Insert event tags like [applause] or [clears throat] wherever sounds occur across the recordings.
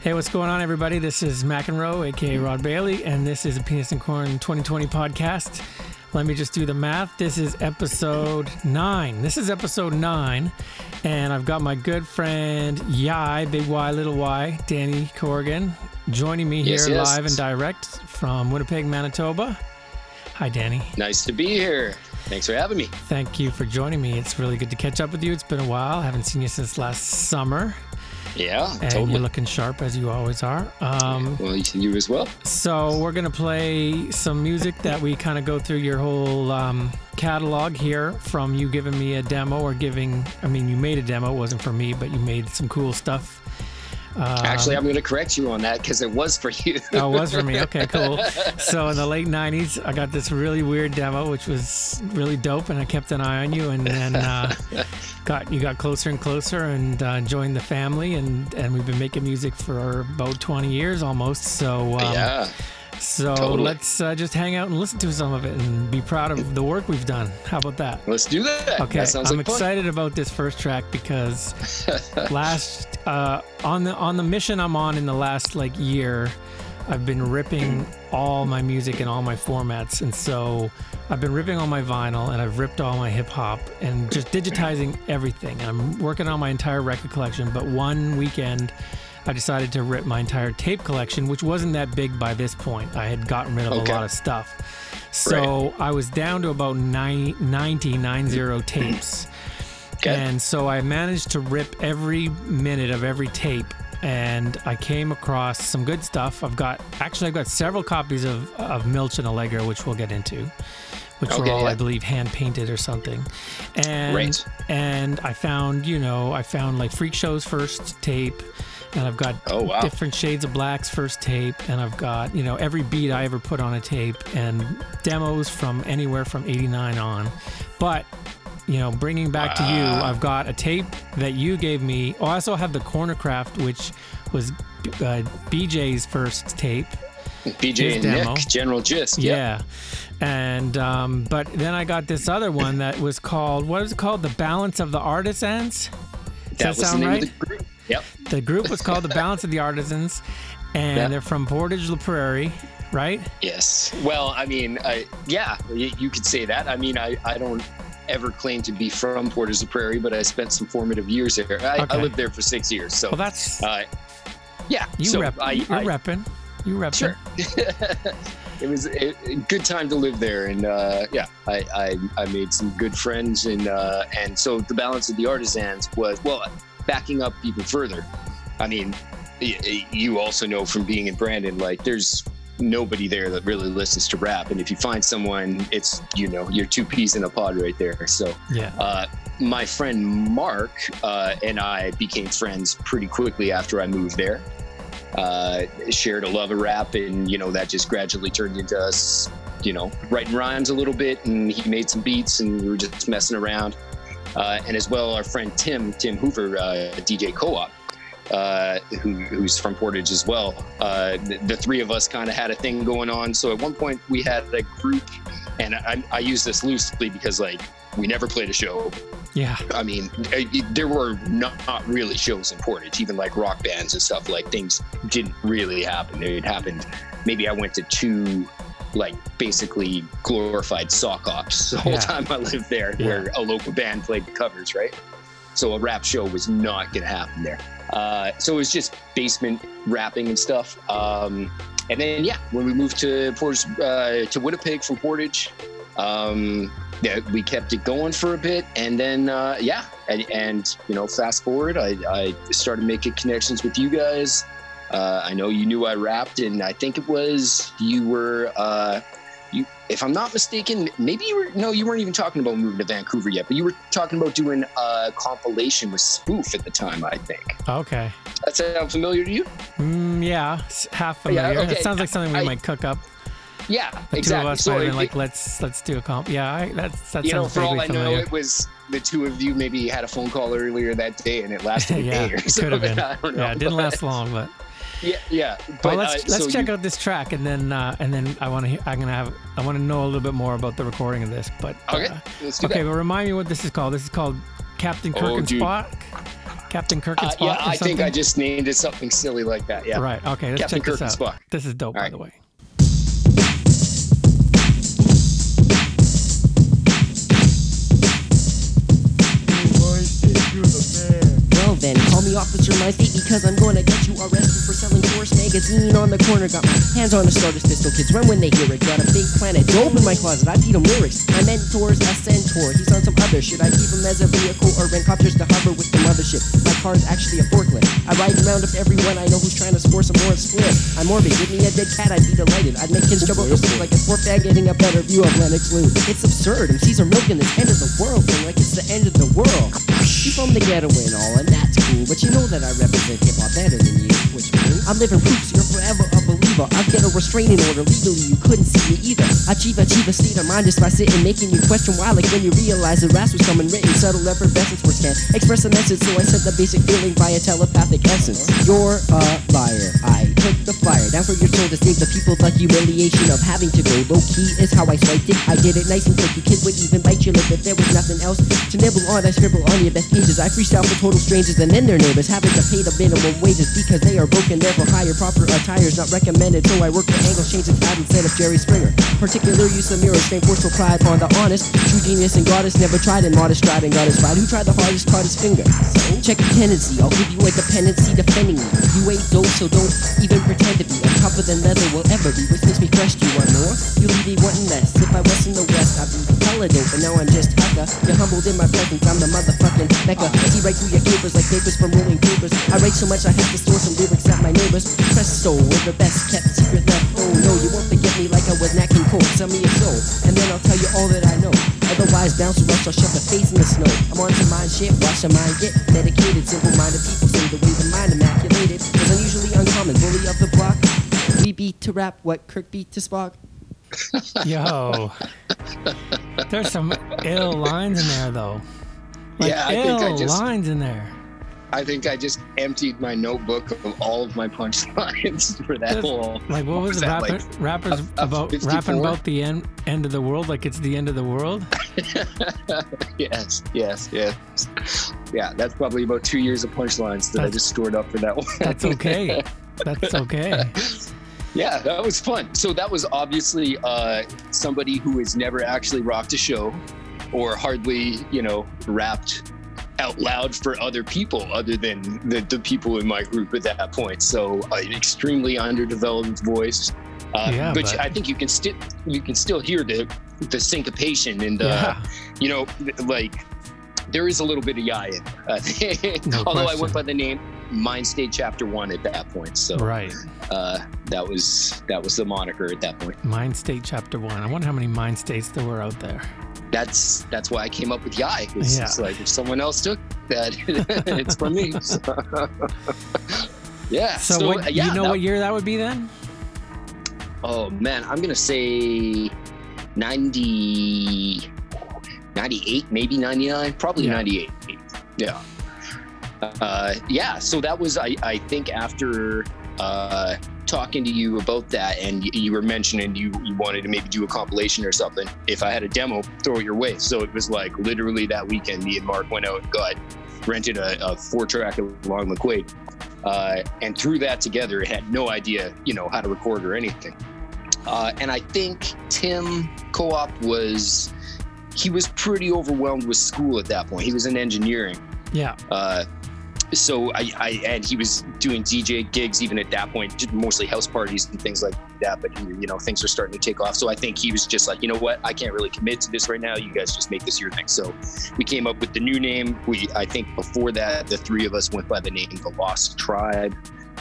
Hey, what's going on, everybody? This is McEnroe, aka Rod Bailey, and this is a Peanuts and Corn 2020 podcast. Let me just do the math. This is episode nine. This is episode nine, and I've got my good friend Yai, Big Y, Little Y, Danny Corrigan, joining me here Yes, yes. live and direct from Winnipeg, Manitoba. Hi, Danny. Nice to be here. Thanks for having me. Thank you for joining me. It's really good to catch up with you. It's been a while. I haven't seen you since last summer, Yeah, and totally. you're looking sharp as you always are. Um, well, you- you as well. So we're gonna play some music that we kind of go through your whole um, catalog here, from you giving me a demo or giving. I mean, you made a demo. It wasn't for me, but you made some cool stuff. Uh, Actually, I'm going to correct you on that because it was for you. Oh, it was for me. Okay, [laughs] cool. So in the late '90s, I got this really weird demo, which was really dope, and I kept an eye on you, and then uh, [laughs] got you got closer and closer, and uh, joined the family, and and we've been making music for about 20 years almost. So um, yeah. So Totally. let's uh, just hang out and listen to some of it and be proud of the work we've done. How about that? Let's do that. Okay, That I'm like fun. excited about this first track because [laughs] last uh, on the on the mission I'm on in the last like year, I've been ripping all my music and all my formats, and so I've been ripping all my vinyl and I've ripped all my hip hop and just digitizing everything. I'm working on my entire record collection, but one weekend. I decided to rip my entire tape collection, which wasn't that big by this point. I had gotten rid of Okay. a lot of stuff. So I was down to about 90, 90, 90 mm. tapes. Okay. And so I managed to rip every minute of every tape and I came across some good stuff. I've got actually I've got several copies of, of Milton Allegro, which we'll get into, which were Okay, all I believe hand painted or something. And Right. and I found, you know, I found like Freak Show's first tape and I've got Oh, wow. different shades of black's first tape and I've got, you know, every beat I ever put on a tape and demos from anywhere from 89 on. But you know, bringing back to you, I've got a tape that you gave me. Oh, I also have the Corner Craft, which was uh, BJ's first tape. BJ and demo. Nick, General Gist. Yep. Yeah. And, um, but then I got this other one that was called, what is it called? The Balance of the Artisans? Does that, That sound right? Of the group. Yep. The group was called The Balance of the Artisans, and Yeah. they're from Portage La Prairie, right? Yes. Well, I mean, I, yeah, you, you could say that. I mean, I, I don't ever claim to be from Portage la Prairie, but I spent some formative years there. I, I lived there for six years. So, Well, that's uh, yeah. you so rep. I, you're I, repping. You repping. Sure. [laughs] it was a, a good time to live there, and uh, yeah, I, I I made some good friends, and uh, and so the balance of the artisans was well, backing up even further. I mean, you also know from being in Brandon, like there's nobody there that really listens to rap, and if you find someone, it's you know you're two peas in a pod right there. So Yeah. uh, my friend Mark uh, and I became friends pretty quickly after I moved there. Uh, shared a love of rap, and you know that just gradually turned into us, you know, writing rhymes a little bit. And he made some beats, and we were just messing around. Uh, and as well, our friend Tim, Tim Hoover, uh, DJ Co-op, uh, who, who's from Portage as well. Uh, the, the three of us kind of had a thing going on. So at one point, we had a group, and I, I use this loosely because like we never played a show. Yeah. I mean, there were not, not really shows in Portage, even like rock bands and stuff. Like things didn't really happen. It happened. Maybe I went to two, like basically glorified sock ops the whole Yeah. time I lived there, Yeah. where a local band played the covers, right? So a rap show was not going to happen there. Uh, so it was just basement rapping and stuff. Um, and then yeah, when we moved to Portage, uh, to Winnipeg from Portage, um, yeah, we kept it going for a bit, and then uh, yeah, and, and you know, fast forward, I, I started making connections with you guys. Uh, I know you knew I rapped, and I think it was you were. Uh, you, if I'm not mistaken, maybe you were. No, you weren't even talking about moving to Vancouver yet, but you were talking about doing a compilation with Spoof at the time. I think. Okay. That sound familiar to you? Mm, yeah. Half Yeah, familiar. okay. It sounds like something we I- might cook up. Yeah, The exactly. two of us So might have like, let's let's do a comp. Yeah, I, that's that you know, sounds for all I know, it was the two of you maybe had a phone call earlier that day, and it lasted [laughs] a yeah, day or so. [laughs] could have been. I don't know. Yeah, it didn't last long, but Yeah, yeah. But well, let's uh, let's so check you, out this track and then uh, and then I want to I'm gonna have I want to know a little bit more about the recording of this. But Okay, uh, let's do okay, that. but remind me what this is called. This is called Captain Oh, Kirk and dude. Spock. Captain Kirk and Uh, Spock. yeah, I think I just named it something silly like that. Yeah. Right. Okay. Let's Captain check this Kirk and. Spock. This is dope, by Alright. the way. Call me Officer My Fate because I'm gonna get you arrested for selling Source magazine on the corner. Got my hands on a Stardust pistol, kids run when they hear it. Got a big planet dope in my closet, I feed him lyrics. My mentor's a centaur, he's on some other shit. I keep him as a vehicle or rent copters to hover with the mothership. My car's actually a forklift. I ride and round up everyone I know who's trying to score some more split. I'm morbid, give me a dead cat, I'd be delighted. I'd make kids jump up like a sport bag getting a better view of Lennox Loop. It's absurd, MCs are milking this end of the world thing like it's the end of the world. You from the ghetto and all, and that's cool, but you know that I represent hip hop better than you, which means I'm living proof, you're forever a believer. I get a restraining order legally, you couldn't see me either. Achieve, achieve a state of mind just by sitting, making you question why, like when you realize the rap was coming written, subtle effervescence words can express a message, so I sent the basic feeling via telepathic essence. You're a liar, I took the fire down for your soul to save the people the humiliation of having to go low key is how I swiped it. I did it nice and quick, you kids would even bite your lip if there was nothing else to nibble on. I scribble on your best pages. I freestyle for total strangers and then their neighbors having to pay the minimum wages because they are broken. Therefore, hire proper attires not recommended. So I work the angles, change the tab instead of Jerry Springer. Particular use of mirrors, strain forceful pride on the honest. True genius and goddess never tried and modest stride and his pride. Who tried the hardest, caught his finger. Check your tendency. I'll give you a dependency defending me. You ain't dope, so don't even pretend to be. I'm tougher than leather will ever be, which makes me fresh. Do you want more? You leave me wanting less. If I was in I'd be hella dope, but now I'm just Tucker. You're humbled in my presence, I'm the motherfucking Mecca. See right through your capers like papers from rolling papers. I write so much I have to store some lyrics at my neighbors. Presto, we're the best kept secret left. Oh no, you won't forget me like I was Nat King Cole. Sell me a soul, and then I'll tell you all that I know. Otherwise, bounce rush, I'll shove the face in the snow. I'm on some mind shit, watch your mind get dedicated. Simple-minded people say the way the mind immaculated is unusually uncommon. Bully of the block. We beat to rap what Kirk beat to Spock. Yo, there's some ill lines in there though. Like Yeah, I ill think I just- lines in there. I think I just emptied my notebook of all of my punchlines [laughs] for that That's- whole. Like what was, was that, Rapper, like, rappers up- up about 54? rapping about the end end of the world, like it's the end of the world. [laughs] yes, yes, yes. Yeah, that's probably about two years of punchlines that I just stored up for that [laughs] one. That's okay. That's okay. Yeah, that was fun. So that was obviously uh, somebody who has never actually rocked a show or hardly, you know, rapped out loud for other people other than the, the people in my group at that point. So uh, an extremely underdeveloped voice. Uh, Yeah, but, but- I think you can still you can still hear the the syncopation and uh, yeah. you know like there is a little bit of yah in it. No [laughs] although I went by the name Mind State Chapter One at that point. So Right. uh, that was that was the moniker at that point. Mind State Chapter One. I wonder how many mind states there were out there. That's that's why I came up with Yai. It's, Yeah. it's like if someone else took that, [laughs] it's for me. So, [laughs] yeah. So, what? yeah, you know that- what year that would be then? Oh man, I'm gonna say 90, 98, maybe 99, probably Yeah. 98. Yeah. Uh, yeah. So that was, I, I think, after uh, talking to you about that, and you, you were mentioning you, you wanted to maybe do a compilation or something. If I had a demo, throw it your way. So it was like literally that weekend, me and Mark went out and got rented a, a four track along McQuade. Uh, and threw that together, had no idea, you know, how to record or anything. Uh, and I think Tim Co-op was he was pretty overwhelmed with school at that point. He was in engineering, Yeah. uh, so I, I and he was doing DJ gigs even at that point, mostly house parties and things like that. But he, you know, things were starting to take off. So I think he was just like, you know what, I can't really commit to this right now. You guys just make this your thing. So we came up with the new name. We I think before that, the three of us went by the name The Lost Tribe.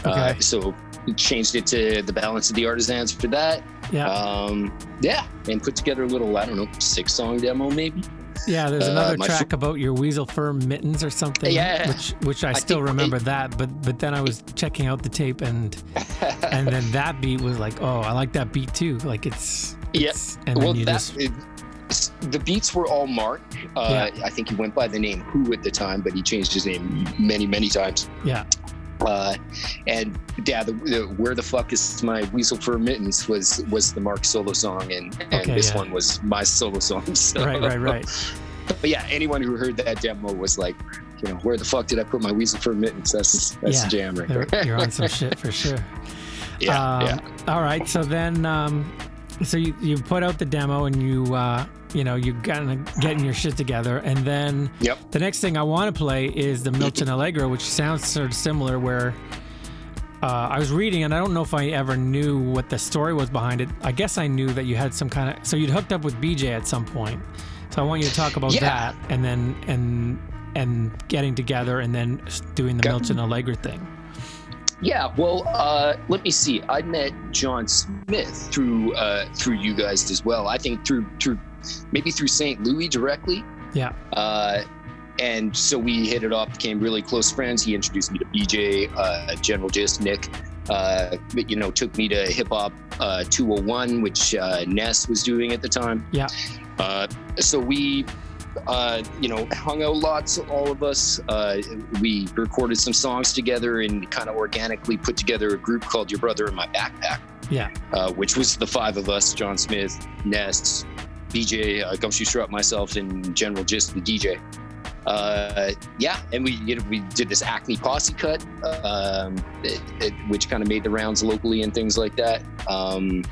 Uh, so we changed it to the Balance of the Artisans for that. Yeah. Um, yeah, and put together a little, I don't know, six song demo maybe. Yeah, there's Uh, another my track about your weasel fur mittens or something. Yeah. which which I, I still remember that, but but then I was checking out the tape and [laughs] and then that beat was like, oh, I like that beat too. Like it's, Yeah. it's and well, that just it, the beats were all Mark. Uh, I think he went by the name Who at the time, but he changed his name many, many times. yeah Uh, and yeah, the, the "Where the fuck is my weasel fur mittens" was was the Mark solo song, and and Okay, this yeah. one was my solo song. [laughs] So, right right right. But yeah, anyone who heard that demo was like, you know, where the fuck did I put my weasel for mittens? That's that's Yeah, jam right there. you're on some [laughs] shit for sure. yeah, Um, yeah. All right. So then, um, so you, you put out the demo and you, uh, you know, you kind of getting your shit together. And then Yep. the next thing I want to play is the Milton [laughs] Allegro, which sounds sort of similar where uh, I was reading and I don't know if I ever knew what the story was behind it. I guess I knew that you had some kind of, so you'd hooked up with BJ at some point. So I want you to talk about Yeah. that and then, and, and getting together and then doing the Okay. Milton Allegro thing. Yeah, well, uh, let me see. I met John Smith through uh, through you guys as well. I think through through maybe through St. Louis directly. Yeah. Uh, and so we hit it off, became really close friends. He introduced me to BJ, uh, General Gist, Nick. Uh, you know, took me to Hip Hop uh, 201, which uh, Ness was doing at the time. Yeah. Uh, so we, uh, you know, hung out lots, all of us. Uh, we recorded some songs together and kind of organically put together a group called Your Brother in My Backpack. Yeah. Uh, which was the five of us: John Smith, Ness, BJ, uh, Gumshoe Strut, myself, and General Gist, the DJ. Uh, yeah, and we you know, we did this Acme posse cut, um, it, it, which kind of made the rounds locally and things like that. Um,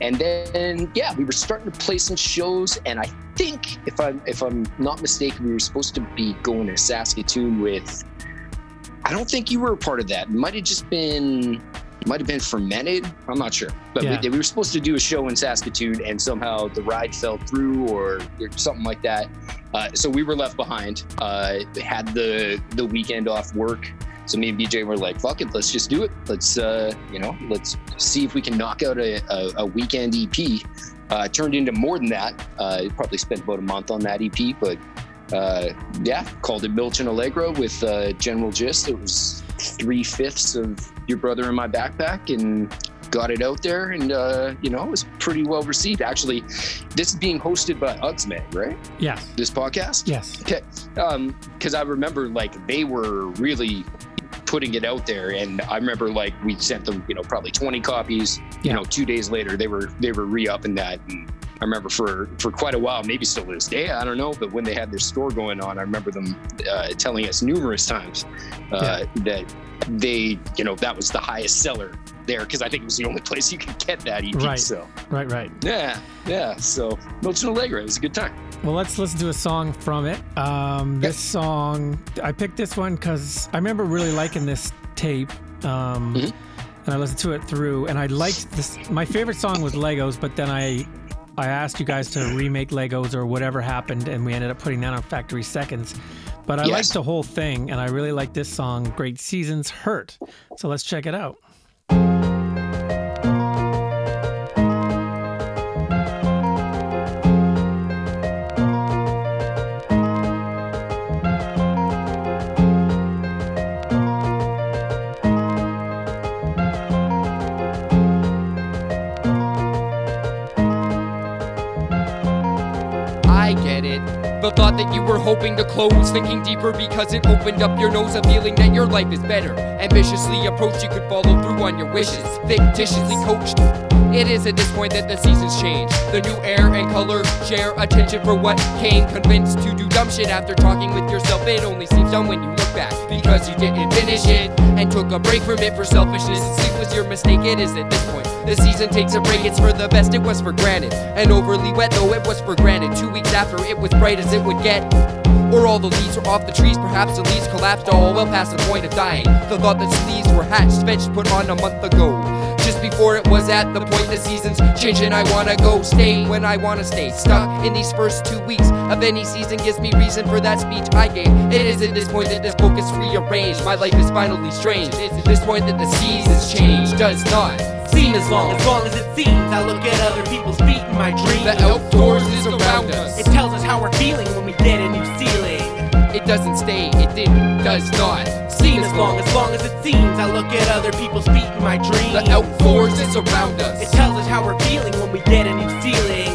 and then yeah, we were starting to play some shows, and I think if I'm if I'm not mistaken, we were supposed to be going to Saskatoon with. I don't think you were a part of that. Might have just been might have been fermented. I'm not sure, but Yeah. we, we were supposed to do a show in Saskatoon, and somehow the ride fell through or, or something like that. Uh, so we were left behind. Uh, had the the weekend off work, so me and BJ were like, "Fuck it, let's just do it. Let's uh, you know, let's see if we can knock out a, a, a weekend EP." Uh, turned into more than that. Uh, probably spent about a month on that EP, but uh, yeah, called it Milton Allegro with uh, General Gist. It was three fifths of Your Brother in My Backpack, and got it out there, and uh, you know, it was pretty well received. Actually, this is being hosted by Ugsmag, right? Yeah. This podcast. Yes. Okay, because I remember like they were really putting it out there, and I remember like we sent them, you know, probably 20 copies. You know, two days later they were they were re-upping that. And I remember for for quite a while, maybe still to this day, I don't know, but when they had their store going on, I remember them uh, telling us numerous times uh, that they, you know, that was the highest seller there because I think it was the only [laughs] place you could get that EP. Right. So Right. Right. yeah, yeah. So Milton Allegro, it was a good time. Well, let's listen to a song from it. Um, this song, I picked this one because I remember really liking this tape. Um, Mhm. And I listened to it through, and I liked this. My favorite song was Legos, but then I, I asked you guys to remake Legos or whatever happened, and we ended up putting that on Factory Seconds. But I Yes. liked the whole thing, and I really like this song, Great Seasons Hurt. So let's check it out. Hoping to close, thinking deeper because it opened up your nose, a feeling that your life is better. Ambitiously approached, you could follow through on your wishes. Fictitiously coached. It is at this point that the seasons change. The new air and color share attention for what came. Convinced to do dumb shit after talking with yourself. It only seems dumb when you look back because you didn't finish it and took a break from it for selfishness. Sleep was your mistake. It is at this point. The season takes a break. It's for the best. It was for granted. And overly wet, though it was for granted. Two weeks after, it was bright as it would get. Or all the leaves were off the trees, perhaps the leaves collapsed all well past the point of dying. The thought that sleeves were hatched, fetched, put on a month ago. Just before it was at the point the seasons change and I wanna go stay when I wanna stay. Stuck in these first two weeks of any season gives me reason for that speech I gave. It is at this point that this book is rearranged. My life is finally strange. It's at this point that the seasons change. Does not seem as long As long as it seems, I look at other people's feet in my dreams. the outdoors is around us. It tells us how we're feeling when we get a new ceiling. It doesn't stay, it didn't, does not seem As long as long as it seems, I look at other people's feet in my dreams. the outdoors is around us. It tells us how we're feeling when we get a new ceiling.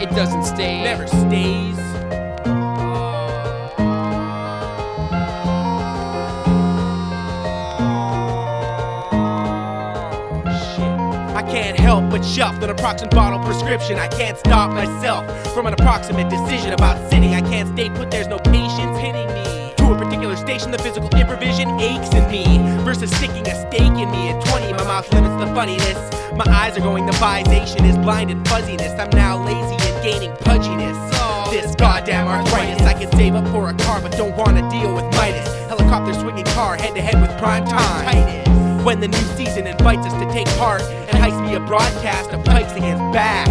It doesn't stay. Never stays. Help but shuff the naproxen bottle prescription. I can't stop myself from an approximate decision about sitting. I can't stay put, there's no patience hitting me. To a particular station, the physical improvision aches in me. Versus sticking a stake in me at 20, my mouth limits the funniness. My eyes are going, the visation is blinded fuzziness. I'm now lazy and gaining pudginess. This goddamn arthritis, I can save up for a car, but don't wanna deal with Midas. Helicopter swinging car head to head with prime time. When the new season invites us to take part and heist me a broadcast of pikes against bass.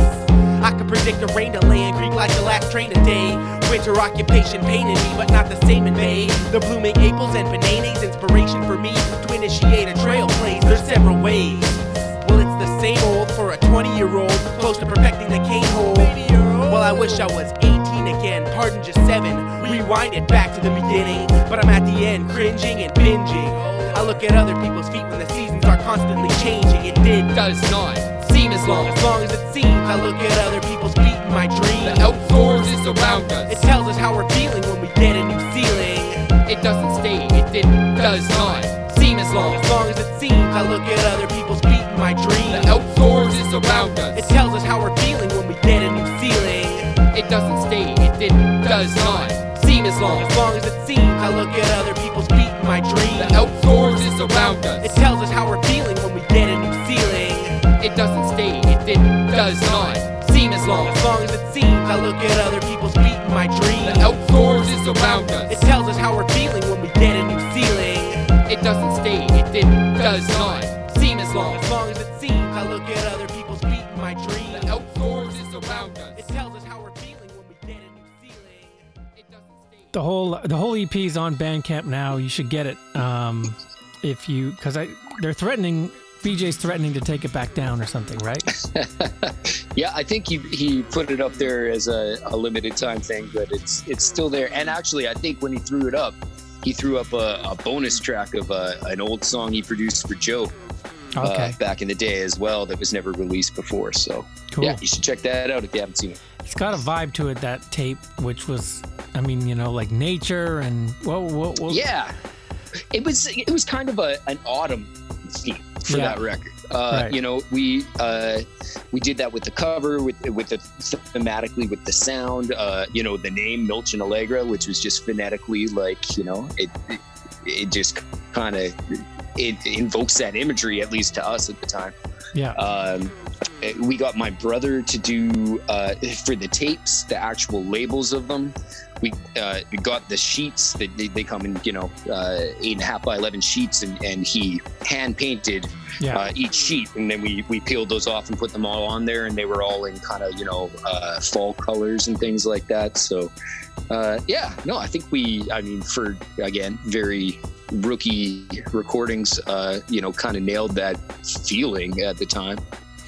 I could predict a rain delay and creek like the last train today. Winter occupation painted me, but not the same in May. The blooming apples and bananas, inspiration for me to initiate a trail blaze. There's several ways. Well, it's the same old for a 20 year old, close to perfecting the cane hole. Well, I wish I was 18 again, pardon just 7. Rewind it back to the beginning, but I'm at the end, cringing and binging. I look at other people's feet when the seasons are constantly changing. It did Does not seem as long as long as it seems. I look at other people's feet in my dreams. the outdoors is around us. It tells us how we're feeling when we get a new ceiling. It doesn't stay, it didn't, does not seem as long As long as it seems, I look at other people's feet in my dreams. the outdoors is around us. It tells us how we're feeling when we get a new ceiling. It doesn't stay, it didn't, does not seem as long As long as it seems, I look at other people's feet in my dreams. the outdoors is around us. It tells us how we're feeling when we get a new ceiling. It doesn't stay, it didn't, does not seem as long As long as it seems, I look at other people's feet in my dreams. the outdoors is around us. It tells us how we're feeling when we get a new ceiling. It doesn't stay, it didn't, does not seem as long As long as it seems, I look at other The whole the whole EP is on Bandcamp now. You should get it. Um, if you because I they're threatening BJ's threatening to take it back down or something, right? [laughs] Yeah, I think he, he put it up there as a, a limited time thing, but it's it's still there. And actually, I think when he threw it up, he threw up a, a bonus track of uh an old song he produced for Joe Okay, uh, back in the day as well that was never released before. So cool. yeah, you should check that out if you haven't seen it. It's got a vibe to it that tape, which was, I mean, you know, like nature and whoa, whoa, whoa. Yeah, it was it was kind of a an autumn theme for Yeah. that record. Uh, Right. You know, we uh, we did that with the cover, with with the thematically with the sound. Uh, you know, the name Milton Allegro, which was just phonetically like you know it it, it just kind of it invokes that imagery at least to us at the time. yeah. Um, we got my brother to do uh, for the tapes the actual labels of them. We, uh, got the sheets that they, they come in, you know, uh, eight and a half by eleven sheets, and, and he hand painted yeah. uh, each sheet, and then we we peeled those off and put them all on there, and they were all in kind of you know uh, fall colors and things like that. So, uh, yeah, no, I think we, I mean, for again, very rookie recordings, uh, you know, kind of nailed that feeling at the time.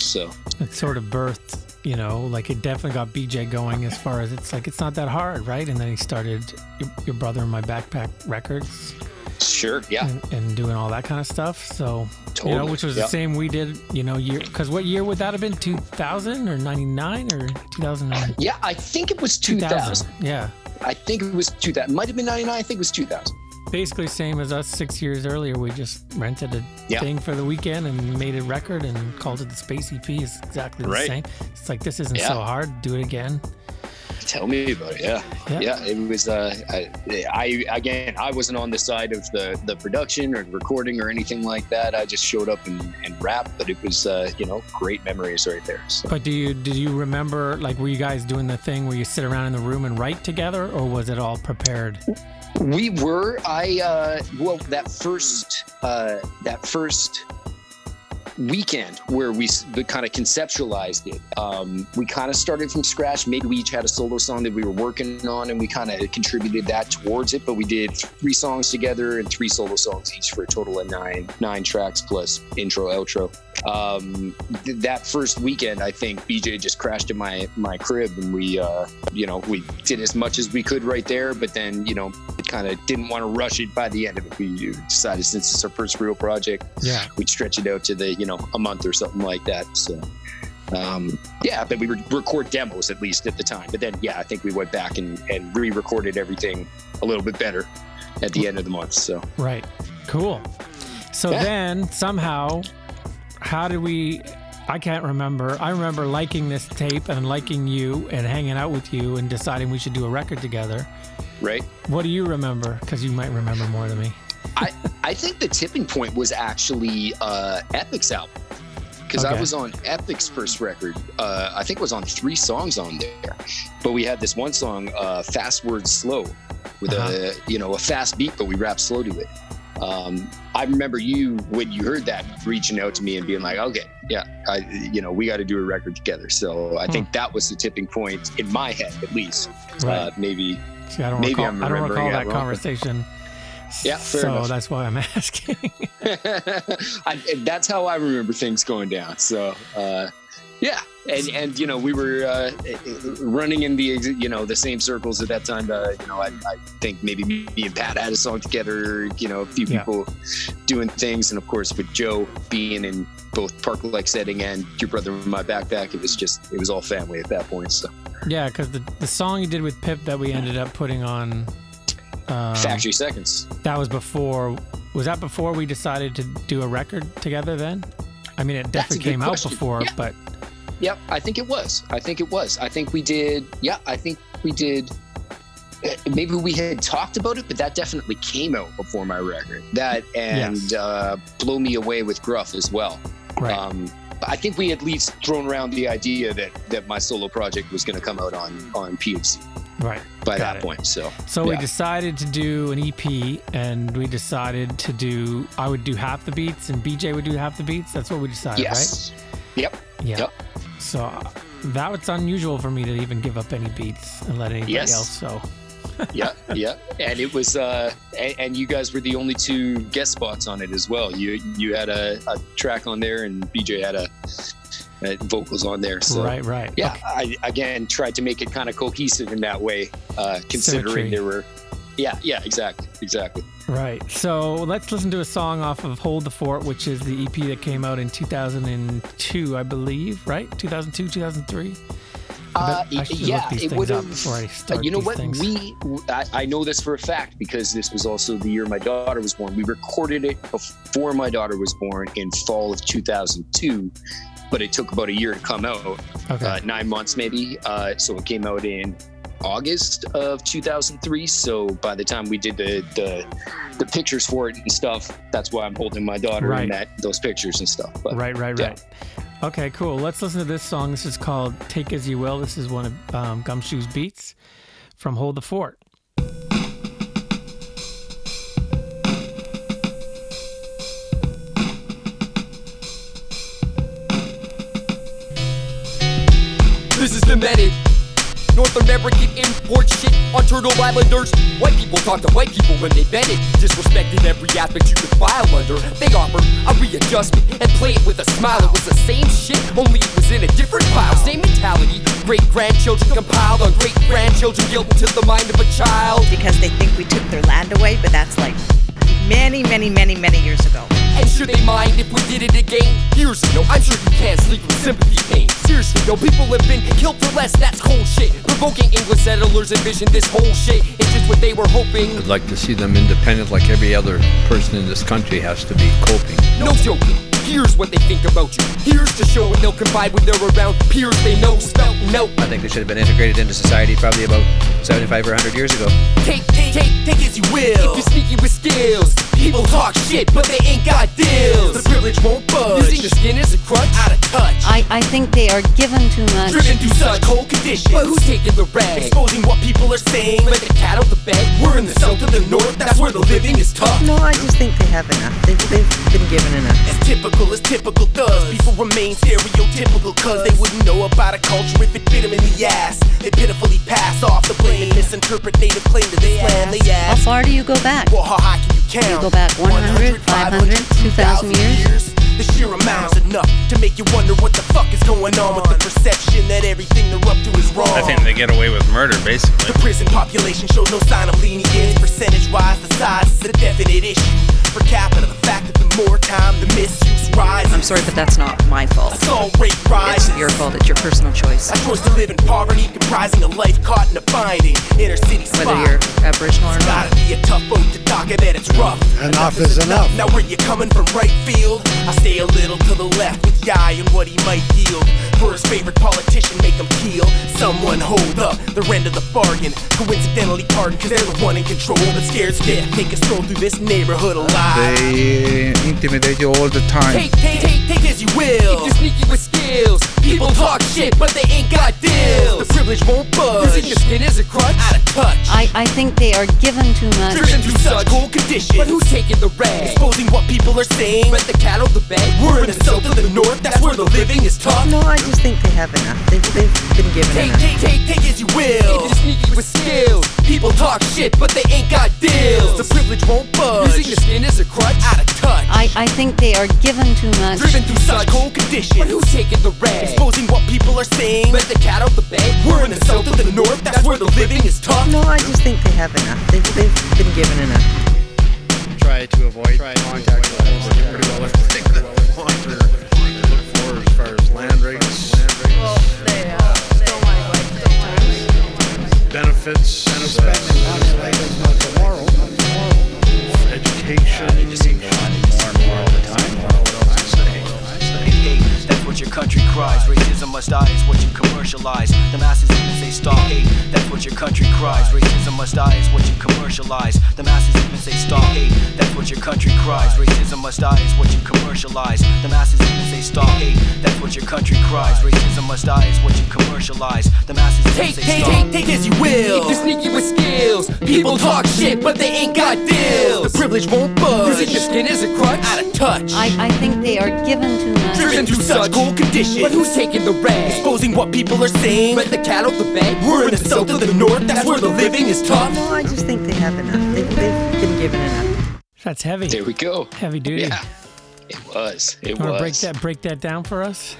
So, it sort of birthed, you know, like it definitely got BJ going as far as it's like it's not that hard, right? And then he started your, your brother and my backpack records sure, yeah, and, and doing all that kind of stuff. So totally. you know, which was yeah. the same we did, you know, year because what year would that have been? Two thousand or ninety nine or two thousand? Yeah, I think it was 2000. Yeah, I think it was 2000. Might have been 99. I think it was 2000. Basically same as us six years earlier. We just rented a Yeah. thing for the weekend and made a record and called it the Space EP. It's exactly the Right. same. It's like this isn't Yeah. so hard. Do it again. Tell me about it. Yeah. Yeah. Yeah. it was, uh, I, I, again, I wasn't on the side of the, the production or recording or anything like that. I just showed up and, and rapped, but it was, uh, you know, great memories right there. So. But do you did you remember like were you guys doing the thing where you sit around in the room and write together, or was it all prepared? We were. I uh, well, that first uh, that first weekend where we kind of conceptualized it. Um, we kind of started from scratch. Maybe we each had a solo song that we were working on, and we kind of contributed that towards it. But we did three songs together and three solo songs each for a total of nine nine tracks plus intro outro. Um, th- that first weekend, I think BJ just crashed in my my crib, and we uh, you know we did as much as we could right there. But then you know kind of didn't want to rush it by the end of it. We decided since it's our first real project, Yeah. we'd stretch it out to the you know a month or something like that. So um, yeah, but we would record demos at least at the time. But then yeah, I think we went back and, and re-recorded everything a little bit better at the end of the month. So Right. Cool. So Yeah. then somehow, how did we? I can't remember. I remember liking this tape and liking you and hanging out with you and deciding we should do a record together. right? What do you remember? Because you might remember more than me. I think the tipping point was actually uh, Epic's album because I was on Epic's first record. Uh, I think it was on three songs on there, but we had this one song, uh, "Fast Words Slow," with a you know a fast beat, but we rap slow to it. Um, I remember you when you heard that reaching out to me and being like, "Okay, yeah, I, you know, we got to do a record together." So I think that was the tipping point in my head, at least. Right. Uh, maybe See, I don't maybe recall. I'm I don't remembering recall that that wrong. conversation. Yeah, fair so enough. that's why I'm [laughs] asking. [laughs] I, that's how I remember things going down. So, uh, yeah, and and you know we were uh, running in the you know the same circles at that time. Uh, you know, I, I think maybe me and Pat had a song together. You know, a few Yeah. people doing things, and of course with Joe being in both park-like setting and your brother in my backpack, it was just it was all family at that point. So, yeah, because the the song you did with Pip that we ended up putting on. Um, Factory Seconds. That was before. Was that before we decided to do a record together? Then, I mean, it definitely came out before, Yeah. but Yep, I think it was. I think it was. I think we did. Yeah, I think we did. eh, Maybe we had talked about it, but that definitely came out before my record. That and Yes. uh, "Blow Me Away" with Gruff as well. right, Um, but I think we at least thrown around the idea that that my solo project was going to come out on on PHC right. by Got that it. point. So So we decided to do an EP, and we decided to do. I would do half the beats, and BJ would do half the beats. That's what we decided, yes, yep, right? Yeah. Yep. So that was unusual for me to even give up any beats and let anybody Yes. else. So [laughs] yeah, yeah, and it was, uh, and, and you guys were the only two guest spots on it as well. You you had a, a track on there, and BJ had a, uh vocals on there. So right, right. yeah, Okay. I again tried to make it kind of cohesive in that way, uh, Symmetry. considering there were, yeah, yeah, exactly, exactly. Right. So let's listen to a song off of Hold the Fort, which is the EP that came out in 2002, I believe, right? 2002, 2003? Uh, I should yeah, it would have. before I start you know what? things. We, I, I know this for a fact because this was also the year my daughter was born. We recorded it before my daughter was born in fall of 2002, but it took about a year to come out, okay. uh, nine months maybe. Uh, so it came out in August of 2003. So by the time we did the the, the pictures for it and stuff, that's why I'm holding my daughter Right. in that those pictures and stuff. But right, right, yeah. right. Okay, cool. Let's listen to this song. This is called Take As You Will. This is one of um, Gumshoe's beats from Hold the Fort. This is the method. North American import shit on Turtle Islanders. White people talk to white people when they bend it. Disrespecting every aspect you could file under. They offer a readjustment and play it with a smile. It was the same shit, only it was in a different pile. Same mentality. Great grandchildren compiled on great grandchildren guilt into the mind of a child. because they think we took their land away, but that's like many, many, many, many years ago. And should they mind if we did it again? Years ago, I'm sure you can't sleep with sympathy pain. Seriously, yo, people have been killed for less, that's cold shit. Provoking English settlers envisioned this whole shit. It's just what they were hoping. I'd like to see them independent like every other person in this country has to be coping. No joking. Here's what they think about you. Here's to show what they'll confide when they're around peers they know spelt no. I think they should have been integrated into society probably about 75 or 100 years ago. Take, take, take, take as you will. If you're sneaky with skills, people talk shit, but they ain't got deals. The privilege won't budge. Using your skin as a crutch, Out of touch. I, I think they are given too much. Driven through such cold conditions. but who's taking the rag? Exposing what people are saying. Let the cat out the bag. We're in the south of the north, that's where the living is tough. No, I just think they have enough. They've, they've been given enough. As typical as typical does. People remain stereotypical cause they wouldn't know about a culture if it bit them in the ass. They pitifully pass off the blame and misinterpret native claim to this land they How far do you go back? Well, how high can you count? Do You go back 100, 500, 2,000 years? The sheer amount is enough to make you wonder what the fuck is going on with the perception that everything they're up to is wrong. I think they get away with murder, basically. The prison population shows no sign of lenience. Percentage wise, the size is a definite issue. Per capita, the fact that the more time the misuse rises. I'm sorry, but that's not my fault. Assault rate rises. It's your fault. It's your personal choice. A choice to live in poverty, comprising a life caught in a binding. Inner city spot. Whether you're Aboriginal or It's not. gotta be a tough boat to dock it that it's rough. Enough is enough. Now where you coming from right field? I stay a little to the left with eye on what he might yield. For his favorite politician, make him keel. Someone hold up the end of the bargain. Coincidentally pardon, cause they're the one in control that scares death. Take a stroll through this neighborhood alive. They intimidate you all the time. Take, take, take, take as you will. If you're sneaky with skills, People talk shit, but they ain't got deals. The privilege won't budge. using your skin as a crutch. Out of touch. I, I think they are given too much. Driven through such cold conditions. But who's taking the rag? Exposing what people are saying. Let the cattle the bag. We're in the south of the north, that's where the living is tough. No, I just think they have enough. They've, they've been given Take, enough. take, take, take as you will. If you're sneaky with skills, People talk shit, but they ain't got deals. The privilege won't budge. using your skin as a crutch. Out of touch. I, I think they are given too much. Driven through such cold conditions. But who's taking the rag? Exposing what people are saying. Let the cattle the bag. We're in the south of the north, that's where the living is tough. No, I just think they have enough. They've, they've been given enough. Try to avoid contact levels. Pretty well everything that we want or look for as far as land rates, benefits, education. hate, that's what your country cries. Racism must die is what you commercialize. The masses even say stop hate, that's what your country cries. Racism must die is what you commercialize. The masses even say stop hate, that's what your country cries. Racism must die is what you commercialize. The masses even say stop what your country cries. Racism must die is what you commercialize. The masses even Take, say take, take, take as you will. If you're sneaky with skills, People talk shit, but they ain't got deals. The privilege won't budge. using your skin as a crutch. Out of touch. I, I think they are given too much. Driven through such cold conditions. But who's taking the rag? Exposing what people are saying. Let the cattle the bag. We're in the south of the north, that's where the living is tough. No, I just think they have enough. They've, they've been given enough. That's heavy. There we go. Heavy duty. Yeah, it was. It was. break that break that down for us?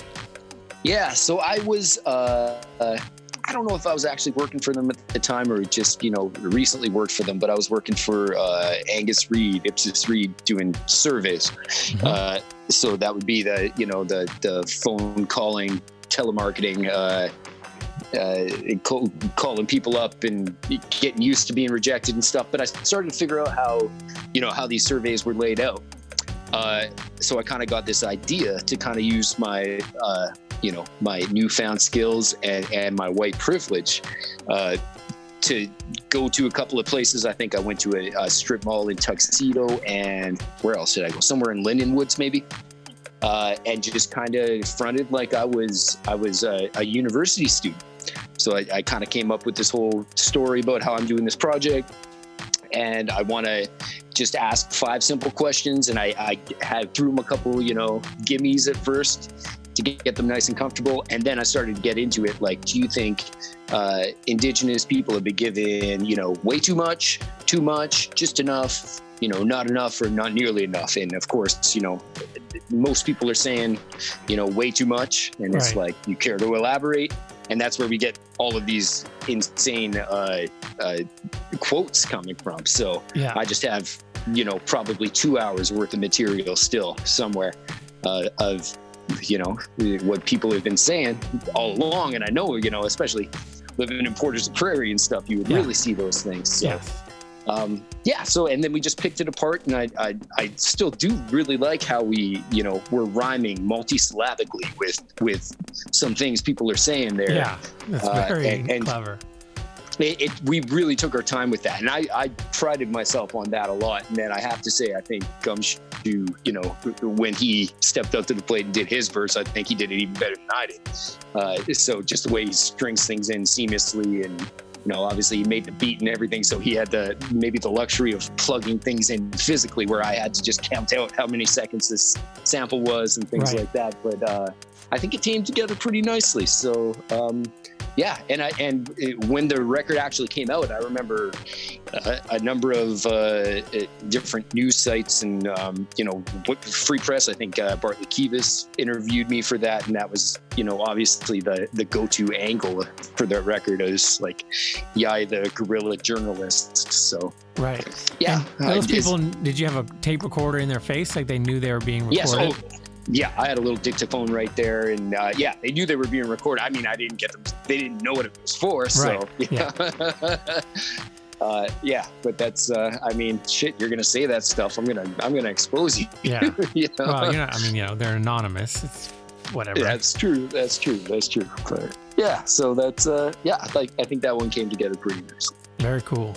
Yeah, so I was, uh, uh, I don't know if I was actually working for them at the time or just, you know, recently worked for them, but I was working for uh, Angus Reid, Ipsos Reid, doing surveys. Uh, so that would be the, you know, the the phone calling, telemarketing, uh, uh, call, calling people up and getting used to being rejected and stuff. But I started to figure out how, you know, how these surveys were laid out. Uh, so I kind of got this idea to kind of use my, uh, you know, my newfound skills and, and my white privilege uh, to go to a couple of places. I think I went to a, a strip mall in Tuxedo and where else did I go? Somewhere in Linden Woods, maybe. Uh, and just kind of fronted like I was I was a, a university student. So I, I kind of came up with this whole story about how I'm doing this project, and I want to just ask five simple questions. And I, I had threw them a couple, you know, gimmies at first to get, get them nice and comfortable, and then I started to get into it. Like, do you think uh, Indigenous people have been given, you know, way too much, too much, just enough? You know, not enough or not nearly enough. And of course, you know, most people are saying, you know, way too much. And it's like, you care to elaborate? And that's where we get all of these insane uh, uh, quotes coming from. So Yeah. I just have, you know, probably two hours worth of material still somewhere uh, of, you know, what people have been saying all along. And I know, you know, especially living in Porter's Prairie and stuff, you would Yeah. really see those things. So, Yes. Um, yeah. So, and then we just picked it apart, and I, I, I still do really like how we, you know, we're rhyming multisyllabically with with some things people are saying there. Yeah. That's Uh, very and- and- clever. It, it, we really took our time with that, and I, I prided myself on that a lot. And then I have to say, I think Gumshoe, you know, when he stepped up to the plate and did his verse, I think he did it even better than I did. Uh, so just the way he strings things in seamlessly, and you know, obviously he made the beat and everything, so he had the maybe the luxury of plugging things in physically, where I had to just count out how many seconds this sample was and things Right. like that. But uh, I think it came together pretty nicely. So. Um, yeah, and I and it, when the record actually came out, I remember a, a number of uh, uh, different news sites and um, you know Free Press. I think uh, Bartley Kives interviewed me for that, and that was you know obviously the the go to angle for that record is like Yai the guerrilla journalist. So Right. yeah, And those just- people, did you have a tape recorder in their face? Like they knew they were being recorded? Yes. Oh, yeah. I had a little dictaphone right there, and uh, yeah, they knew they were being recorded. I mean, I didn't get them; they didn't know what it was for. So Right, yeah. [laughs] uh, yeah, but that's. Uh, I mean, shit. You're gonna say that stuff. I'm gonna. I'm gonna expose you. Yeah. [laughs] you know? well, you're not, I mean, you know, they're anonymous. It's whatever. Yeah, that's true. That's true. That's true. But yeah, so that's uh yeah, like I think that one came together pretty nicely. Very cool.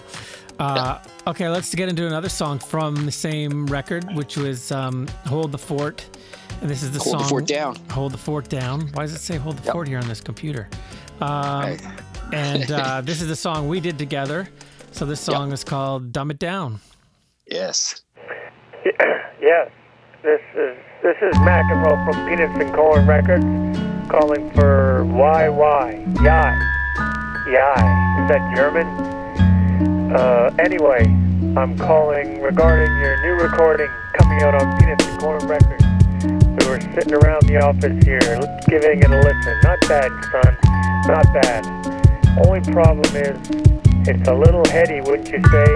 Uh, Okay, let's get into another song from the same record, which was um, "Hold the Fort," and this is the Hold song the Fort Down. "Hold the Fort Down." Why does it say "Hold the Yep. Fort" here on this computer? Um, Right. and uh, [laughs] this is the song we did together. So this song is called "Dumb It Down." Yes. Yes, this is this is McEnroe from Peanuts and Corn Records, calling for why why yai yai. Is that German? Uh, anyway, I'm calling regarding your new recording coming out on Peanuts and Corn Records. We were sitting around the office here, giving it a listen. Not bad, son. Not bad. Only problem is, it's a little heady, wouldn't you say?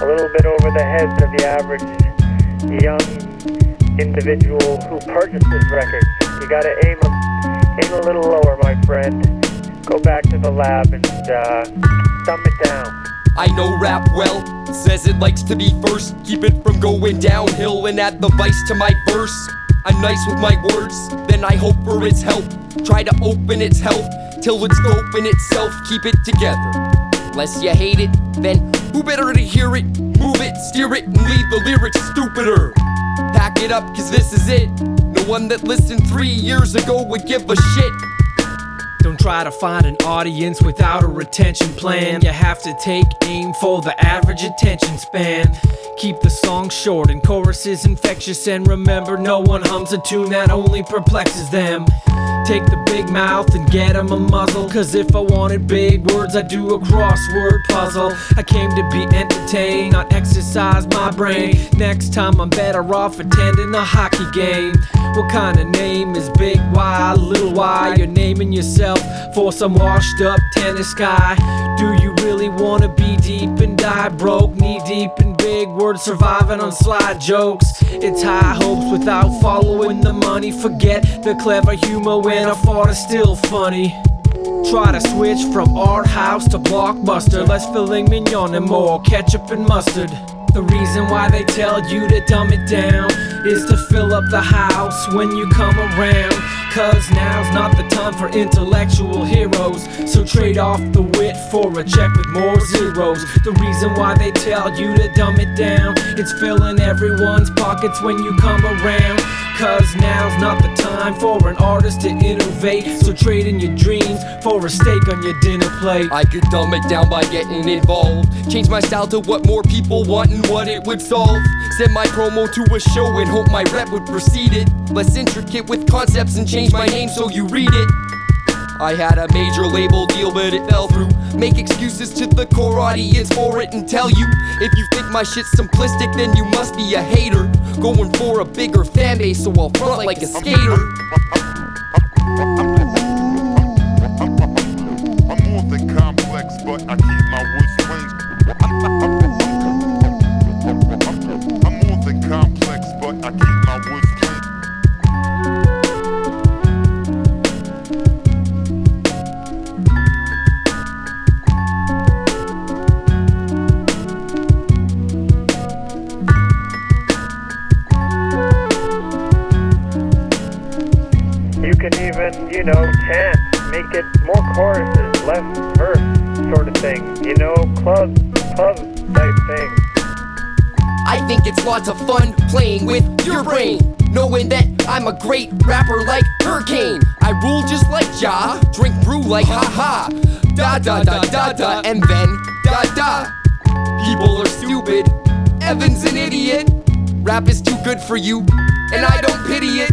A little bit over the heads of the average young individual who purchases records. You gotta aim a, aim a little lower, my friend. Go back to the lab and uh, dumb it down. I know rap well, says it likes to be first. Keep it from going downhill and add the vice to my verse. I'm nice with my words, then I hope for its help. Try to open its health till it's open itself. Keep it together. Lest you hate it, then who better to hear it? Move it, steer it, and leave the lyrics stupider. Pack it up, cause this is it. No one that listened three years ago would give a shit. Don't try to find an audience without a retention plan. You have to take aim for the average attention span. Keep the song short and choruses infectious. And remember, no one hums a tune that only perplexes them. Take the big mouth and get 'em a muzzle. Cause if I wanted big words, I'd do a crossword puzzle. I came to be entertained, not exercise my brain. Next time I'm better off attending a hockey game. What kind of name is Big Y, Little Y? You're naming yourself for some washed up tennis guy. Do you really wanna be deep and die broke? Knee deep in big words, surviving on slide jokes. It's high hopes without following the money. Forget the clever humor when a fart is still funny. Try to switch from art house to blockbuster. Less filet mignon and more ketchup and mustard. The reason why they tell you to dumb it down is to fill up the house when you come around. Cause now's not the time for intellectual heroes. So trade off the wit for a check with more zeros. The reason why they tell you to dumb it down, it's filling everyone's pockets when you come around. Cause now's not the time for an artist to innovate. So trade in your dreams for a steak on your dinner plate. I could dumb it down by getting involved. Change my style to what more people want and what it would solve. Send my promo to a show and hope my rep would precede it. Less intricate with concepts and change my name so you read it. I had a major label deal, but it fell through. Make excuses to the core audience for it and tell you if you think my shit's simplistic, then you must be a hater. Going for a bigger fan base, so I'll front like a skater. I'm more than complex, but I A great rapper like Hurricane. I rule just like Ja, drink brew like Ha haha. Da da da da da, and then da da. People are stupid. Evan's an idiot. Rap is too good for you, and I don't pity it.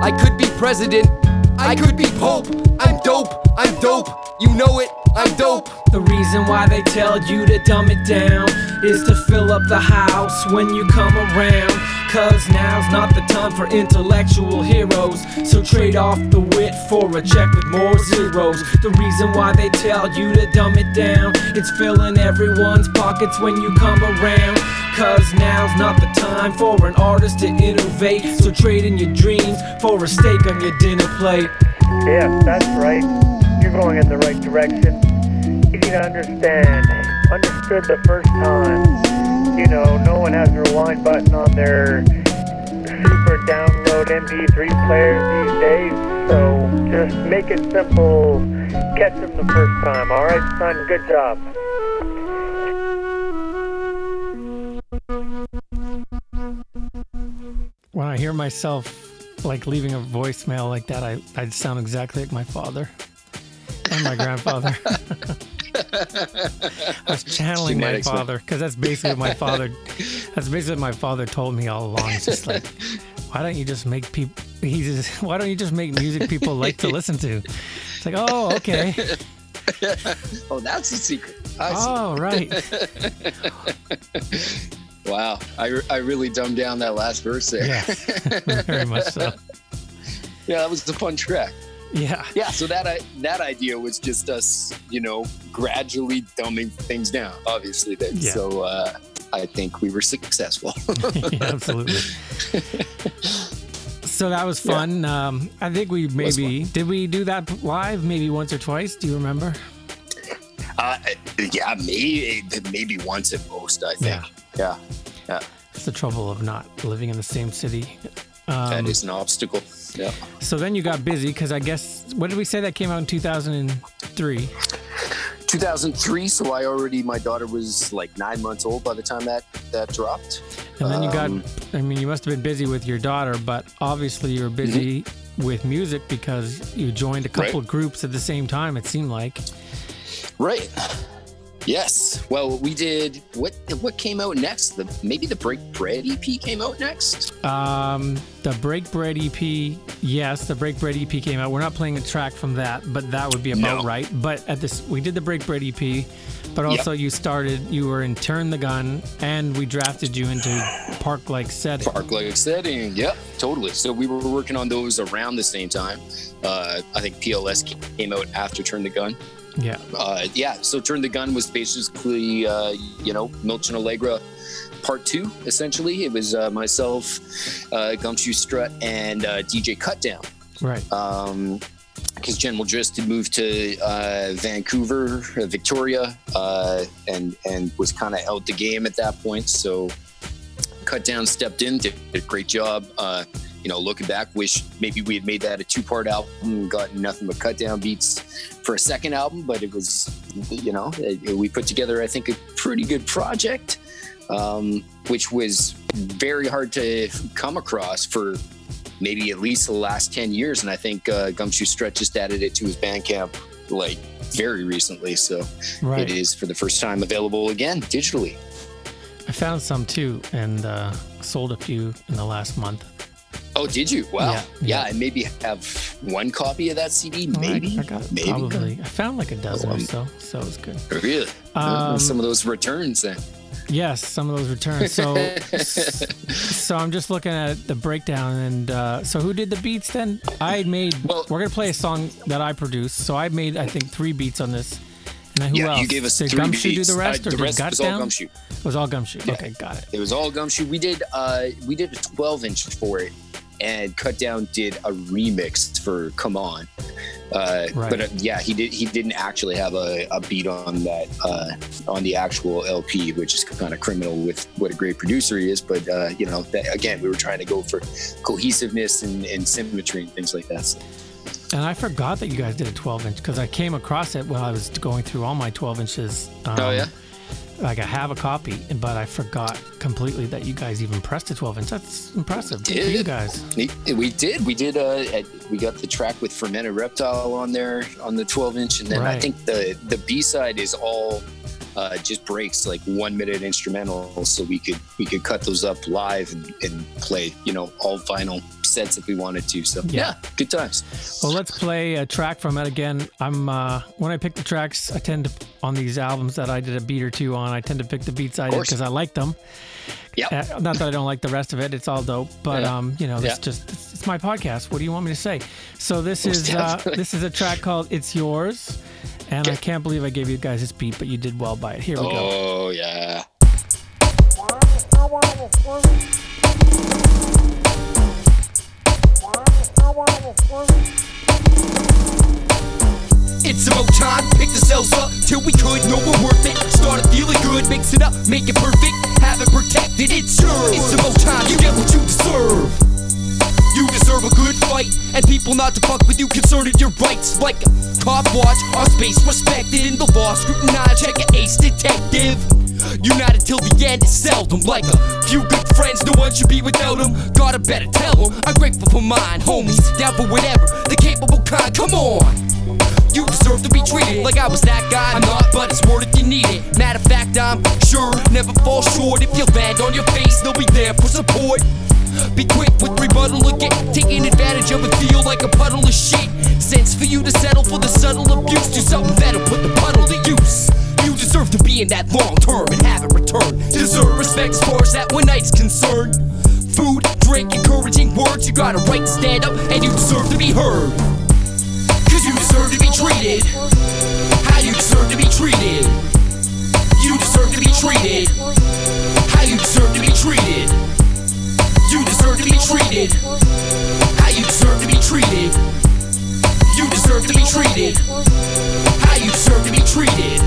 I could be president. I could be Pope. I'm dope. I'm dope. You know it. I'm dope. The reason why they tell you to dumb it down is to fill up the house when you come around. Cause now's not the time for intellectual heroes. So trade off the wit for a check with more zeros. The reason why they tell you to dumb it down, it's filling everyone's pockets when you come around. Cause now's not the time for an artist to innovate. So trade in your dreams for a steak on your dinner plate. Yeah, that's right. You're going in the right direction. You need to understand. Understood the first time. You know, no one has a rewind button on their super download MP3 players these days. So just make it simple. Catch them the first time. All right, son. Good job. When I hear myself like leaving a voicemail like that, I I sound exactly like my father and my grandfather. [laughs] I was channeling Genetics, my father because that's basically what my father. That's basically what my father told me all along. It's just like, why don't you just make people? He just, [laughs] why don't you just make music people like to listen to? It's like, oh, okay. oh, that's the secret. I. Oh, right. [laughs] wow, I, I really dumbed down that last verse there. Yeah, [laughs] very much so. Yeah, that was the fun track. Yeah. Yeah, so that I, that idea was just us, you know, gradually dumbing things down. Obviously, then. Yeah. So uh, I think we were successful. [laughs] [laughs] yeah, absolutely. So that was fun. Um, I think we maybe did we do that live maybe once or twice. Do you remember? uh, yeah, maybe maybe once at most. I think. Yeah. Yeah, yeah. It's the trouble of not living in the same city. Um, that is an obstacle. Yeah. So then you got busy because I guess what did we say that came out in 2003? 2003. So I already my daughter was like nine months old by the time that that dropped. And then you Um, got, I mean, you must have been busy with your daughter, but obviously you were busy with music because you joined a couple Right. groups at the same time, it seemed like. Right. Yes. Well, we did. What what came out next? The maybe the Break Bread EP came out next. Um, the Break Bread EP, yes, the Break Bread EP came out. We're not playing a track from that, but that would be about No. right. But at this, we did the Break Bread EP, but also you started, you were in Turn the Gun, and we drafted you into Park Like Setting. Park like setting. Yep, totally. So we were working on those around the same time. Uh, I think PLS came out after Turn the Gun. Yeah. Uh, yeah. So Turn the Gun was basically, uh, you know, Milton Allegro part two. Essentially, it was uh, myself, uh, Gumshoe Strut, and uh, DJ Cutdown. Right. um, because General Drist had moved to uh, Vancouver, uh, Victoria, uh, and and was kind of out the game at that point. So Cut Down stepped in, did a great job. You know, looking back, wish maybe we had made that a two-part album, gotten nothing but cut down beats for a second album. But it was, you know, we put together, I think, a pretty good project, um, which was very hard to come across for maybe at least the last 10 years. And I think uh, Gumshoe Strut just added it to his Bandcamp like very recently. So Right. it is for the first time available again digitally. I found some too and uh, sold a few in the last month. Oh, did you? Wow. Yeah, Yeah, I maybe have one copy of that CD. Maybe. I, I got maybe. probably. I found like a dozen or Um, so, so it was good. Really? Um, Some of those returns then. Yes, some of those returns. So, [laughs] so I'm just looking at the breakdown, and uh, so who did the beats then? I made. Well, we're gonna play a song that I produced. So I made, I think, three beats on this. And then who yeah, else? you gave us did three Gumshoe beats. do the rest, Uh, or the did rest was all? Gumshoe. It was all Gumshoe. Okay, got it. It was all Gumshoe. We did uh we did a 12 inch for it, and Cut Down did a remix for Come On. Uh, Right. But uh, yeah, he did. He didn't actually have a, a beat on that uh, on the actual LP, which is kind of criminal with what a great producer he is. But uh, you know, that, again, we were trying to go for cohesiveness and, and symmetry and things like that. So, And I forgot that you guys did a 12 inch because I came across it while I was going through all my 12 inches. Um, Oh, yeah? Like I have a copy, but I forgot completely that you guys even pressed a 12 inch. That's impressive. For you guys. We- did. We did. Uh, we got the track with Fermented Reptile on there on the 12 inch, and then I think the the B side is all uh, just breaks, like one minute instrumental, so we could we could cut those up live and, and play, you know, all vinyl sets if we wanted to. So Yeah. yeah, good times. Well, let's play a track from it again. I'm uh, when I pick the tracks, I tend to on these albums that I did a beat or two on. I tend to pick the beats I did because I like them. Yeah. Uh, not that I don't like the rest of it. It's all dope, but Yeah. um, you know, it's Yeah. just it's, it's my podcast. What do you want me to say? So this is uh, this is a track called "It's Yours," and I can't believe I gave you guys this beat, but you did well by it. Here we go. Oh yeah. It's about time, pick the cells up till we could know we're worth it. Started feeling good, mix it up, make it perfect, have it protected. It's yours. It's about time you get what you deserve. You deserve a good fight, and people not to fuck with you concerning your rights. Like cop watch, our space respected in the law, Scrutinize, check an ace detective. United till the end is seldom like a few good friends, no one should be without them. Gotta better tell them, I'm grateful for mine, homies, down for whatever, the capable kind, come on. You deserve to be treated like I was that guy. I'm not, but it's worth if you need it. Matter of fact, I'm sure never fall short. If you land on your face, they'll be there for support. Be quick with rebuttal again. Taking advantage of it, feel like a puddle of shit. Sense for you to settle for the subtle abuse. Do something better, put the puddle to use. You deserve to be in that long term and have it return. Deserve respect as far as that one night's concerned. Food, drink, encouraging words. You got a right to stand up and you deserve to be heard. Cause you deserve to be treated. How you deserve to be treated. You deserve to be treated. How you deserve to be treated. Treated. How you deserve to be treated. You deserve to be treated. How you deserve to be treated.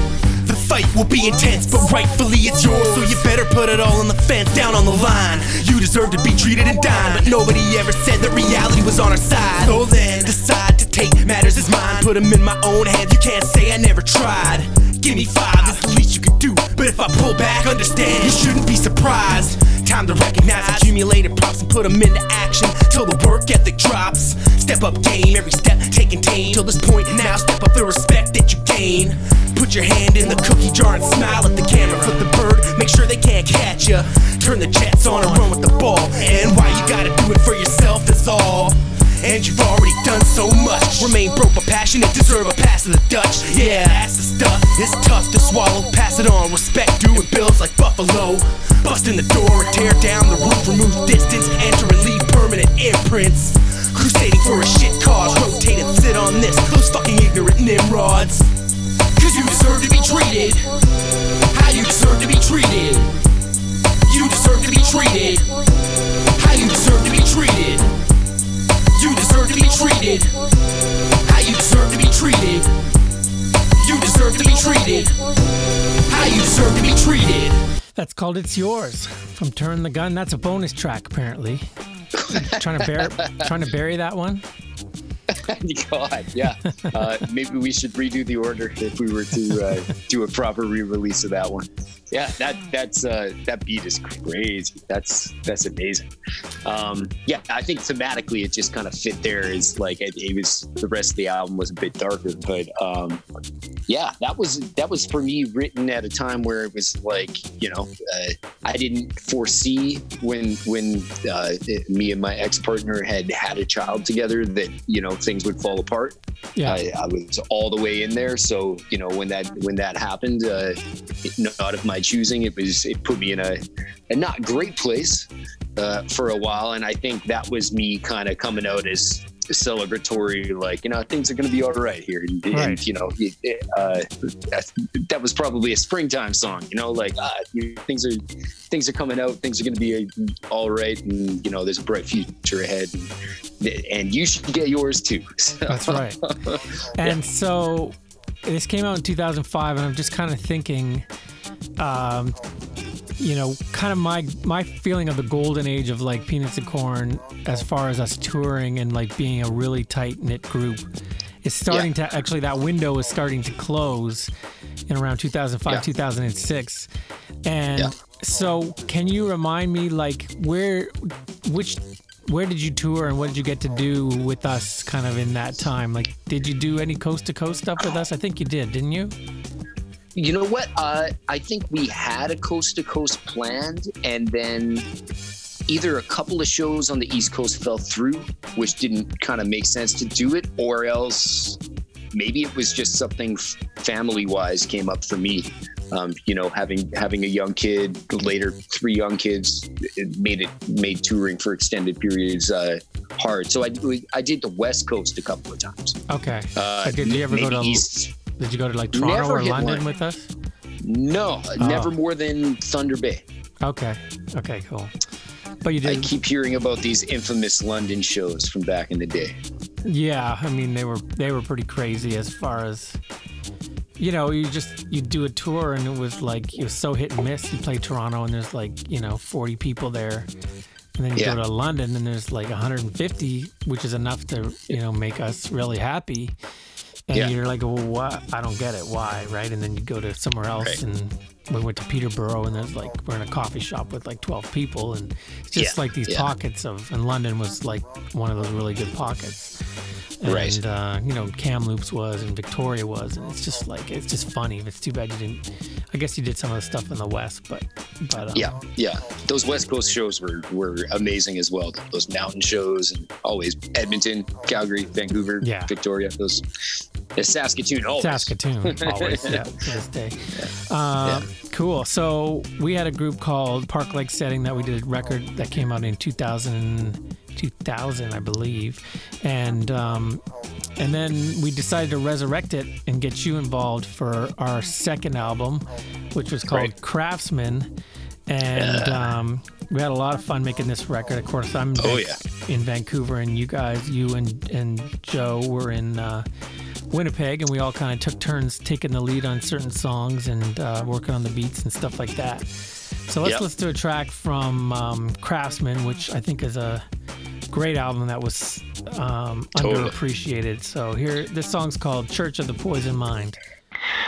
The fight will be intense, but rightfully it's yours. So you better put it all on the fence, down on the line. You deserve to be treated and dine, but nobody ever said that reality was on our side. So then, decide to take matters as mine. Put them in my own hands, you can't say I never tried. Give me five, that's the least you could do. But if I pull back, understand, you shouldn't be surprised. Time to recognize accumulated props and put them into action till the work ethic drops. Step up game, every step taken tame. Till this point, now step up the respect that you gain. Put your hand in the cookie jar and smile at the camera. Flip the bird, make sure they can't catch ya. Turn the jets on and run with the ball. And why you gotta do it for yourself is all. And you've already done so much. Remain broke but passionate, deserve a pass of the Dutch. Yeah, that's the stuff. It's tough to swallow. Pass it on, respect and bills like Buffalo. Bust in the door and tear down the roof, remove distance, enter and leave permanent imprints. Crusading for a shit cause, rotate and sit on this. Those fucking ignorant nimrods. Cause you deserve to be treated. How you deserve to be treated. You deserve to be treated. How you deserve to be treated. You deserve to be treated. How you deserve to be treated. You deserve to be treated. How you deserve to be treated. That's called It's Yours from Turn the Gun. That's a bonus track, apparently. trying to bury, trying to bury that one. [laughs] God, yeah. Uh, maybe we should redo the order if we were to uh, do a proper re-release of that one. Yeah, that that's uh, that beat is crazy. That's that's amazing. Um, yeah, I think thematically it just kind of fit there. Is like it, it was the rest of the album was a bit darker, but um, yeah, that was that was for me written at a time where it was like you know uh, I didn't foresee when when uh, me and my ex partner had had a child together that you know things would fall apart. Yeah. I, I was all the way in there. So you know when that when that happened, uh, not of my choosing, it was it put me in a, a not great place uh, for a while, and I think that was me kind of coming out as celebratory, like you know things are going to be all right here, and, and, Right. you know uh, that, was probably a springtime song, you know, like uh, things are things are coming out, things are going to be uh, all right, and you know there's a bright future ahead, and, and you should get yours too. [laughs] That's right. [laughs] And so this came out in 2005, and I'm just kind of thinking, um, you know, kind of my my feeling of the golden age of like Peanuts and Corn, as far as us touring and like being a really tight knit group, is starting to actually that window is starting to close in around 2005 Yeah. 2006 and Yeah. so can you remind me like where which where did you tour and what did you get to do with us kind of in that time? Like did you do any coast to coast stuff with us? I think you did didn't you You know what? Uh, I think we had a coast to coast planned, and then either a couple of shows on the East Coast fell through, which didn't kind of make sense to do it, or else maybe it was just something family wise came up for me. Um, you know, having having a young kid, later three young kids, it made it made touring for extended periods uh, hard. So I I did the West Coast a couple of times. okay Uh, But did you ever go to East? Did you go to like toronto Never or london one. with us No, Oh. never more than Thunder Bay. okay okay cool but you did. I keep hearing about these infamous London shows from back in the day. Yeah, I mean they were they were pretty crazy as far as you know, you just you do a tour and it was like it was so hit and miss. You play Toronto and there's like, you know, 40 people there. and then you Yeah. go to London and there's like 150, which is enough to you know make us really happy. And Yeah. you're like, well, what? I don't get it. Why? Right? And then you go to somewhere else, Right. and we went to Peterborough, and there's like we're in a coffee shop with like 12 people, and it's just Yeah, like these yeah. pockets of. And London was like one of those really good pockets. And, Right. uh, you know, Kamloops was and Victoria was, and it's just like it's just funny. It's too bad you didn't. I guess you did some of the stuff in the West, but but um, Yeah, yeah. Those West Coast shows were were amazing as well. Those mountain shows and always Edmonton, Calgary, Vancouver, Yeah. Victoria. Those Saskatoon, always. Saskatoon, [laughs] always, yeah, to this day. Uh, Cool. So we had a group called Park Like Setting that we did a record that came out in 2000, 2000 I believe, and um, and then we decided to resurrect it and get you involved for our second album, which was called Right. Craftsman, and. Um, we had a lot of fun making this record. Of course, I'm in, Oh, Van- in Vancouver, and you guys, you and and Joe, were in uh, Winnipeg, and we all kind of took turns taking the lead on certain songs and uh, working on the beats and stuff like that. So let's Yep. listen to a track from um, Craftsman, which I think is a great album that was um, Totally. underappreciated. So here, this song's called "Church of the Poison Mind."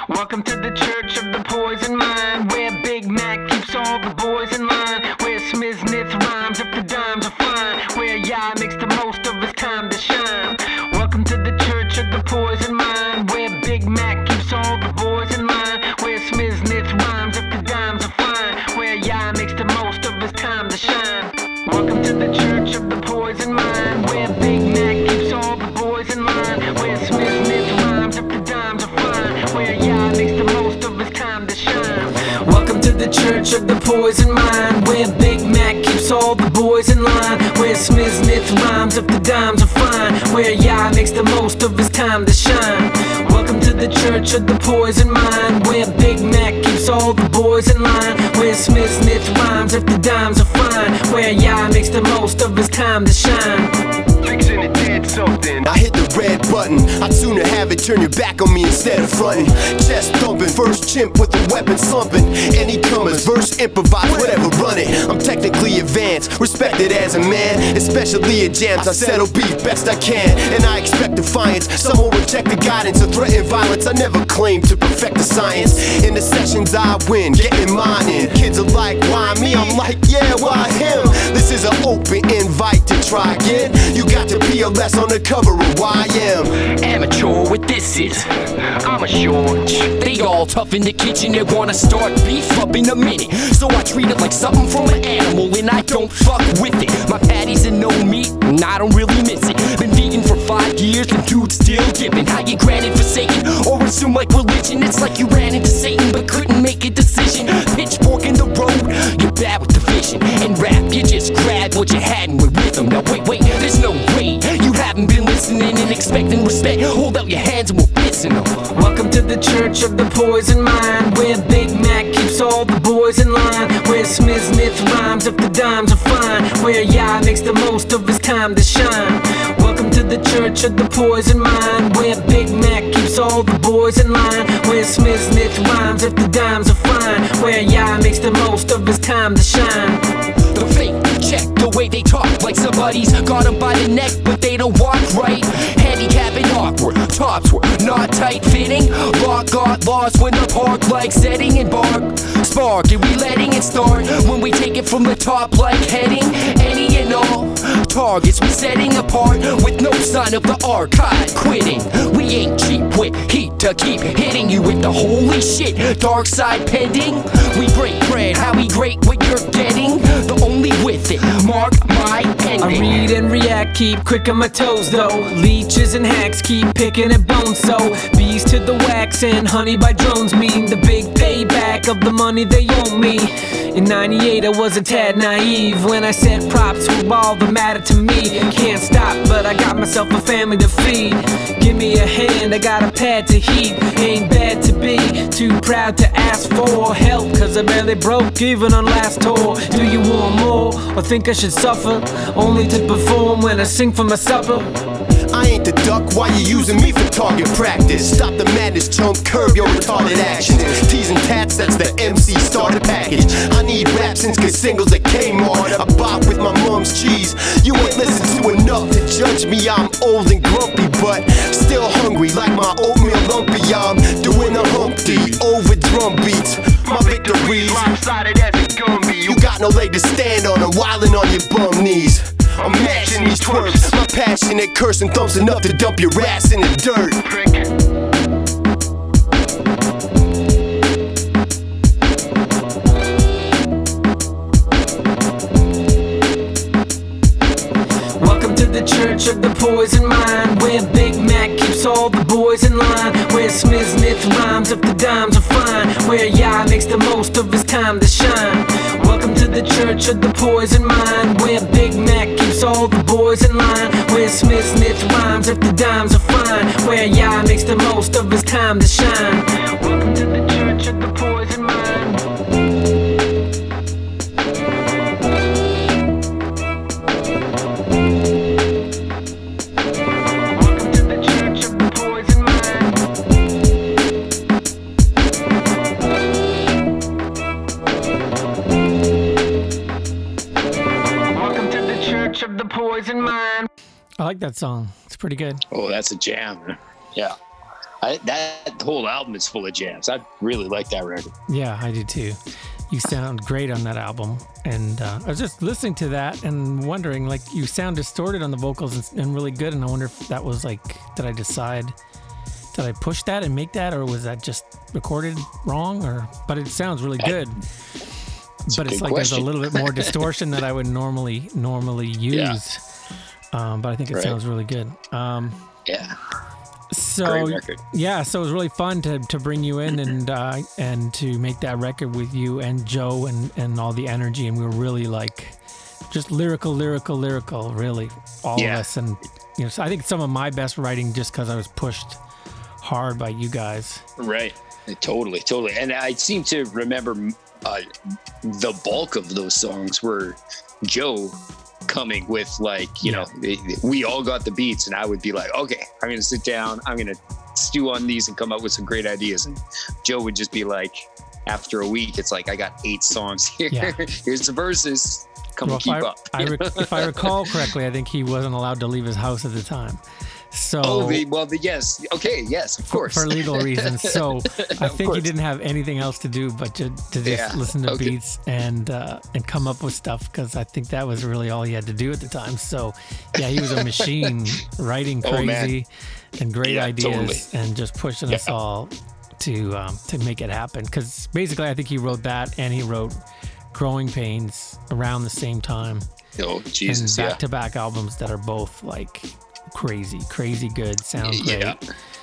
Welcome to the Church of the Poison Mind, where Big Mac keeps all the boys in line, where Smith rhymes if the dimes are fine, where Yah makes the most of his time to shine. Welcome to the Church of the Poison Mind, where Big Mac keeps all the boys in line, where Smith rhymes if the dimes are fine, where Yah makes the most of his time to shine. Welcome to the Church of the Poison Mind, where Big Mac keeps all the boys in line, where Smith rhymes if the dimes are fine, where Yah makes the most of his time to shine. Welcome to the Church of the Poison Mind, where Big boys in line, where Smith Smith rhymes if the dimes are fine, where Yah makes the most of his time to shine. Welcome to the Church of the Poison Mind, where Big Mac keeps all the boys in line, where Smith Smith rhymes if the dimes are fine, where Yah makes the most of his time to shine. I hit the red button. I'd sooner have it turn your back on me instead of fronting. Chest thumping, first chimp with the weapon slumping. Any comers, verse improvise, whatever, run it. I'm technically advanced, respected as a man, especially at jams. I settle beef best I can, and I expect defiance. Some will reject the guidance or threaten violence. I never claim to perfect the science. In the sessions I win, getting mine in. Kids are like, why me? I'm like, yeah, why him? This is an open invite to try again. You got to be a less on the cover of YM. Amateur with this is. I'm a short. They all tough in the kitchen, they wanna start beef up in a minute. So I treat it like something from an animal and I don't fuck with it. My patties and no meat, and I don't really miss it. Been vegan for five years and dude still dipping. How you granted forsaken or assume like religion? It's like you ran into Satan but couldn't make a decision. Pitchfork in the road, you're bad with the vision. And rap, you just grabbed what you had and went with them. Now wait, wait, there's no way. You haven't been listening and expecting respect. Hold out your hands and we'll piss them. Welcome to the Church of the Poison Mind, where Big Mac keeps all the boys in line, where Smith rhymes if the dimes are fine, where Yah makes the most of his time to shine. To the Church of the Poison Mind, where Big Mac keeps all the boys in line, where Smith Smith rhymes if the dimes are fine, where Yah makes the most of his time to shine. The fake check the way they talk like somebody's got them by the neck, but they don't walk right. Handicap and awkward, tops were not tight fitting. Law got lost when the park like setting and bark. Spark, and we letting it start when we take it from the top like heading. Any and all targets we setting apart with no sign of the archive quitting. We ain't cheap with heat to keep hitting you with the holy shit. Dark side pending. We break bread, how we great what you're getting. The only with it, mark my ending. I read and react, keep quick on my toes though. Leeches and hacks keep picking at bones so bees to the wax and honey by drones mean the big payback of the money they owe me. In 98 I was a tad naive when I said props were all that mattered to me. Can't stop, but I got myself a family to feed. Give me a hand, I got a pad to heat. Ain't bad to be too proud to ask for help, cause I barely broke even on last tour. Do you want more or think I should suffer? Only to perform when I sing for my supper. I ain't the duck Why you using me for target practice? Stop the madness, chump, curb your retarded actions. Teasing tats, that's the MC starter package. I need rap since good singles at Kmart. I bop with my mom's cheese. You ain't listened to enough to judge me. I'm old and grumpy, but still hungry like my oatmeal lumpy. I'm doing a humpty over drum beats. My victories lopsided as a Gumby. You got no leg to stand on. I'm wildin' on your bum knees. I'm mashing these twerps. My passionate cursing thumbs enough to dump your ass in the dirt. Welcome to the church of the poison mind, where Big Mac keeps all the boys in line, where Smith Smith rhymes if the dimes are fine, where Yah makes the most of his time to shine. The church of the poison mind, where Big Mac keeps all the boys in line, where Smith Smith rhymes if the dimes are fine, where Yah makes the most of his time to shine. Welcome to the church of the poison I like that song. It's pretty good. Oh, that's a jam. Yeah. I, that whole album is full of jams. I really like that record. Yeah, I do too. You sound great on that album, and uh, I was just listening to that and wondering, like, you sound distorted on the vocals and, and really good. And I wonder if that was like, did I decide, did I push that and make that, or was that just recorded wrong? Or, but it sounds really good. a but it's like there's a little bit more [laughs] distortion that I would normally normally use. Um, but I think it Right. sounds really good. Um, Yeah. so yeah, so it was really fun to, to bring you in and uh, and to make that record with you and Joe and, and all the energy and we were really like just lyrical, lyrical, lyrical, really all Yeah. of us and you know so I think some of my best writing just because I was pushed hard by you guys. Right. Totally, totally. And I seem to remember uh, the bulk of those songs were Joe coming with like, you know, we all got the beats and I would be like, okay, I'm to sit down. I'm to stew on these and come up with some great ideas. And Joe would just be like, after a week, it's like, I got eight songs here. Yeah. [laughs] Here's the verses. Come Well, keep I, up. I [laughs] if I recall correctly, I think he wasn't allowed to leave his house at the time. So oh, the, well, the, yes. Okay. Yes, of course. for legal [laughs] reasons. So I think he didn't have anything else to do but to, to just Yeah, listen to okay. beats and uh, and come up with stuff because I think that was really all he had to do at the time. So yeah, he was a machine [laughs] writing Oh, crazy and great Yeah, ideas totally. and just pushing us all to um, to make it happen. Because basically, I think he wrote that and he wrote Growing Pains around the same time. Oh, Jesus. Yeah. back to back albums that are both like crazy, crazy good, sound great Yeah.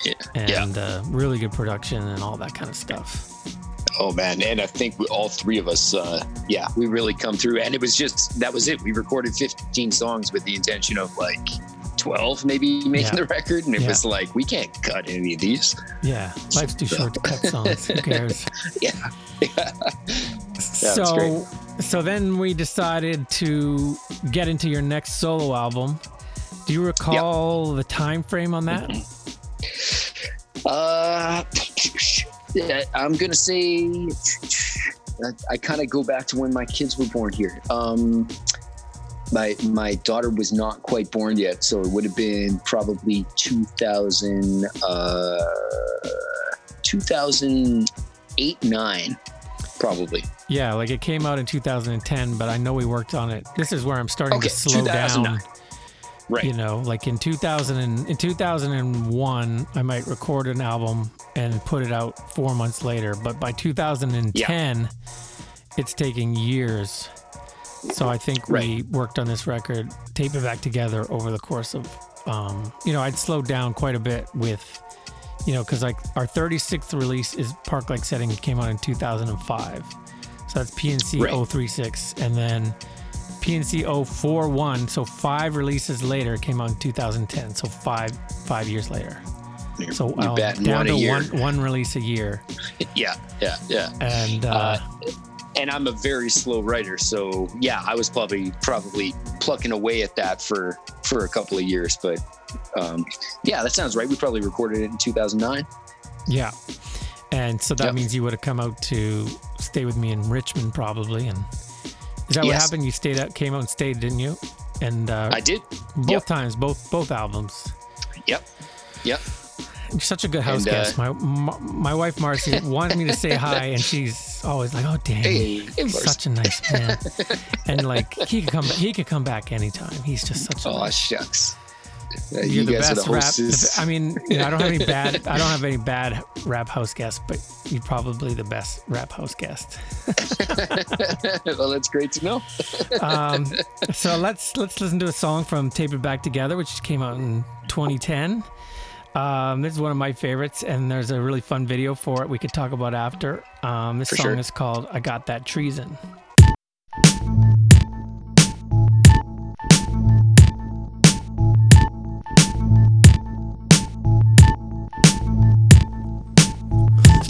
Yeah. yeah. and uh, really good production and all that kind of stuff. Oh man, and I think we, all three of us, uh, yeah, we really come through. And it was just that was it. We recorded 15 songs with the intention of like 12 maybe making Yeah. the record, and it Yeah. was like we can't cut any of these. Yeah, life's too short to cut [laughs] songs. Who cares? [laughs] Yeah, yeah. so, so then we decided to get into your next solo album. Do you recall the time frame on that? [clears throat] Uh, yeah, I'm gonna say I, I kind of go back to when my kids were born here. Um, my my daughter was not quite born yet, so it would have been probably 2000, uh, 2008, nine, probably. Yeah, like it came out in 2010, but I know we worked on it. This is where I'm starting Okay, to slow 2009. down. Right. You know, like in 2000 and, in 2001, I might record an album and put it out four months later, but by 2010, it's taking years. So I think we worked on this record, tape it back together over the course of, um, you know, I'd slowed down quite a bit with, you know, because like our 36th release is Park Like Setting came out in 2005. So that's PNC Right. 036. And then PNC 041, so five releases later, came out in 2010. So five five years later. So you're um, down one to year. one one release a year. [laughs] yeah, yeah, yeah. And uh, and I'm a very slow writer, so yeah, I was probably probably plucking away at that for for a couple of years. But um, yeah, that sounds right. We probably recorded it in 2009. Yeah. And so that Yep. means you would have come out to stay with me in Richmond probably. And is that what happened? You stayed out, came out and stayed, didn't you? And uh, I did. both Yep. times, both both albums. Yep. Yep. You're such a good house And, uh, guest. My, my my wife Marcy [laughs] wanted me to say hi, and she's always like, "Oh, damn, Hey, hey, he's Marcy." such a nice man." [laughs] and like he could come, he could come back anytime. He's just such a. Oh nice- shucks. Uh, You're you the best the rap. the- I mean, you know, I don't have any [laughs] bad. I don't have any bad rap house guests, but you're probably the best rap house guest. [laughs] well, that's great to know. [laughs] um, so let's let's listen to a song from Tape It Back Together, which came out in 2010. Um, this is one of my favorites, and there's a really fun video for it. We could talk about after. Um, this For song sure. is called "I Got That Treason."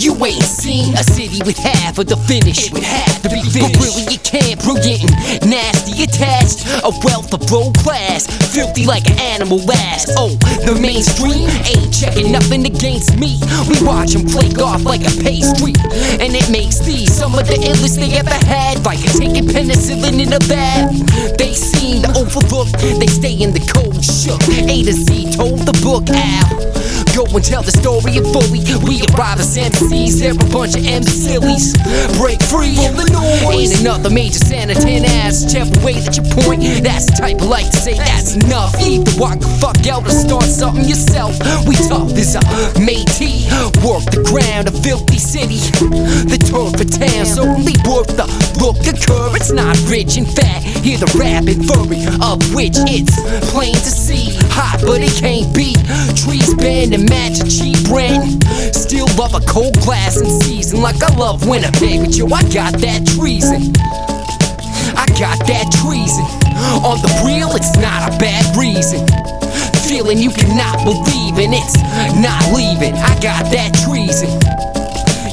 You ain't seen a city with half of the finish. It would have to be finished. But really, you can't. Brilliant and nasty attached. A wealth of low class. Filthy like an animal ass. Oh, the mainstream ain't checking nothing against me. We watch them flake off like a pastry. And it makes these some of the illest they ever had. Like taking penicillin in a bath. They seem to overlook. They stay in the cold shook. A to Z told the book out. Go and tell the story in fully. We arrive as MCs, they're a bunch of M sillies. Break free from the noise. Ain't another major Sanitan ass. Whichever way that you point, that's the type I like to say that's enough. Either walk the fuck out or start something yourself. We tough as a matey. Work the ground, a filthy city. The turf for town's only worth the look occur. It's not rich and fat. Hear the rapping furry, of which it's plain to see. Hot, but it can't be. Trees bend and match a cheap rent. Still love a cold glass in season, like I love Winnipeg. But yo, I got that treason. I got that treason. On the real, it's not a bad reason. Feeling you cannot believe in it's not leaving. I got that treason.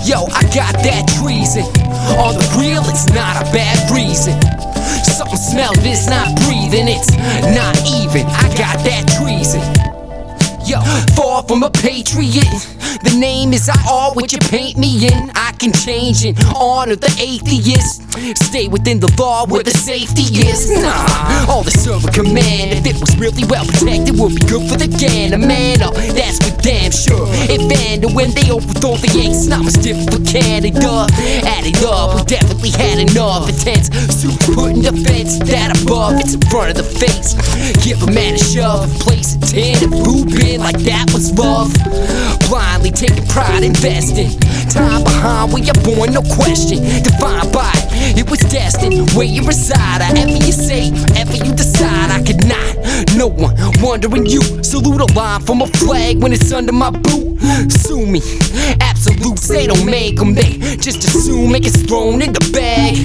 Yo, I got that treason. On the real, it's not a bad reason. Something smells, it's not breathing. It's not even. I got that treason. Far from a patriot. The name is I all what you paint me in. I can change and honor the atheist. Stay within the law where the safety is. Nah, all the server command. If it was really well protected, would be good for the gang. A man up, that's for damn sure. If and when they overthrow the Yanks, not much different for Canada. Added up, we definitely had enough intense. Suits putting the fence that above, it's in front of the face. Give a man a shove, place a ten, and move in like that was love. Blindly taking pride, investing. Time behind where you're born, no question. Defined by it, it was destined. Where you reside, I ever you say, ever you decide, I could not. No one wondering you. Salute a line from a flag when it's under my boot. Sue me. Absolutes, they don't make them, they just assume it gets thrown in the bag.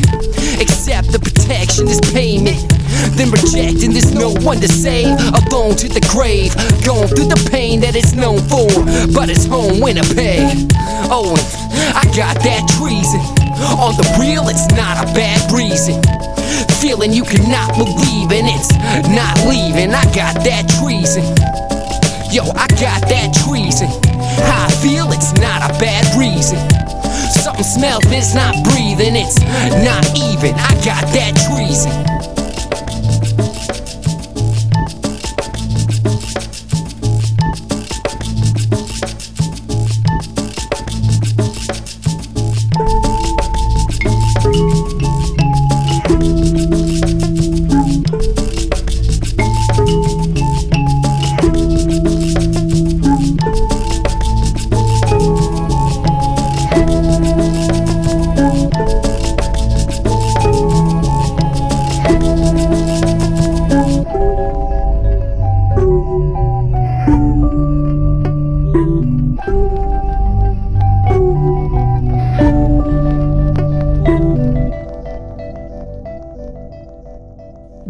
Accept the protection is payment. Then rejecting, there's no one to save. Alone to the grave, going through the pain that it's known for. But it's home, Winnipeg. Oh, I got that treason. On the real, it's not a bad reason. Feeling you cannot believe in it's not leaving. I got that treason. Yo, I got that treason. How I feel, it's not a bad reason. Something smells, it's not breathing. It's not even. I got that treason.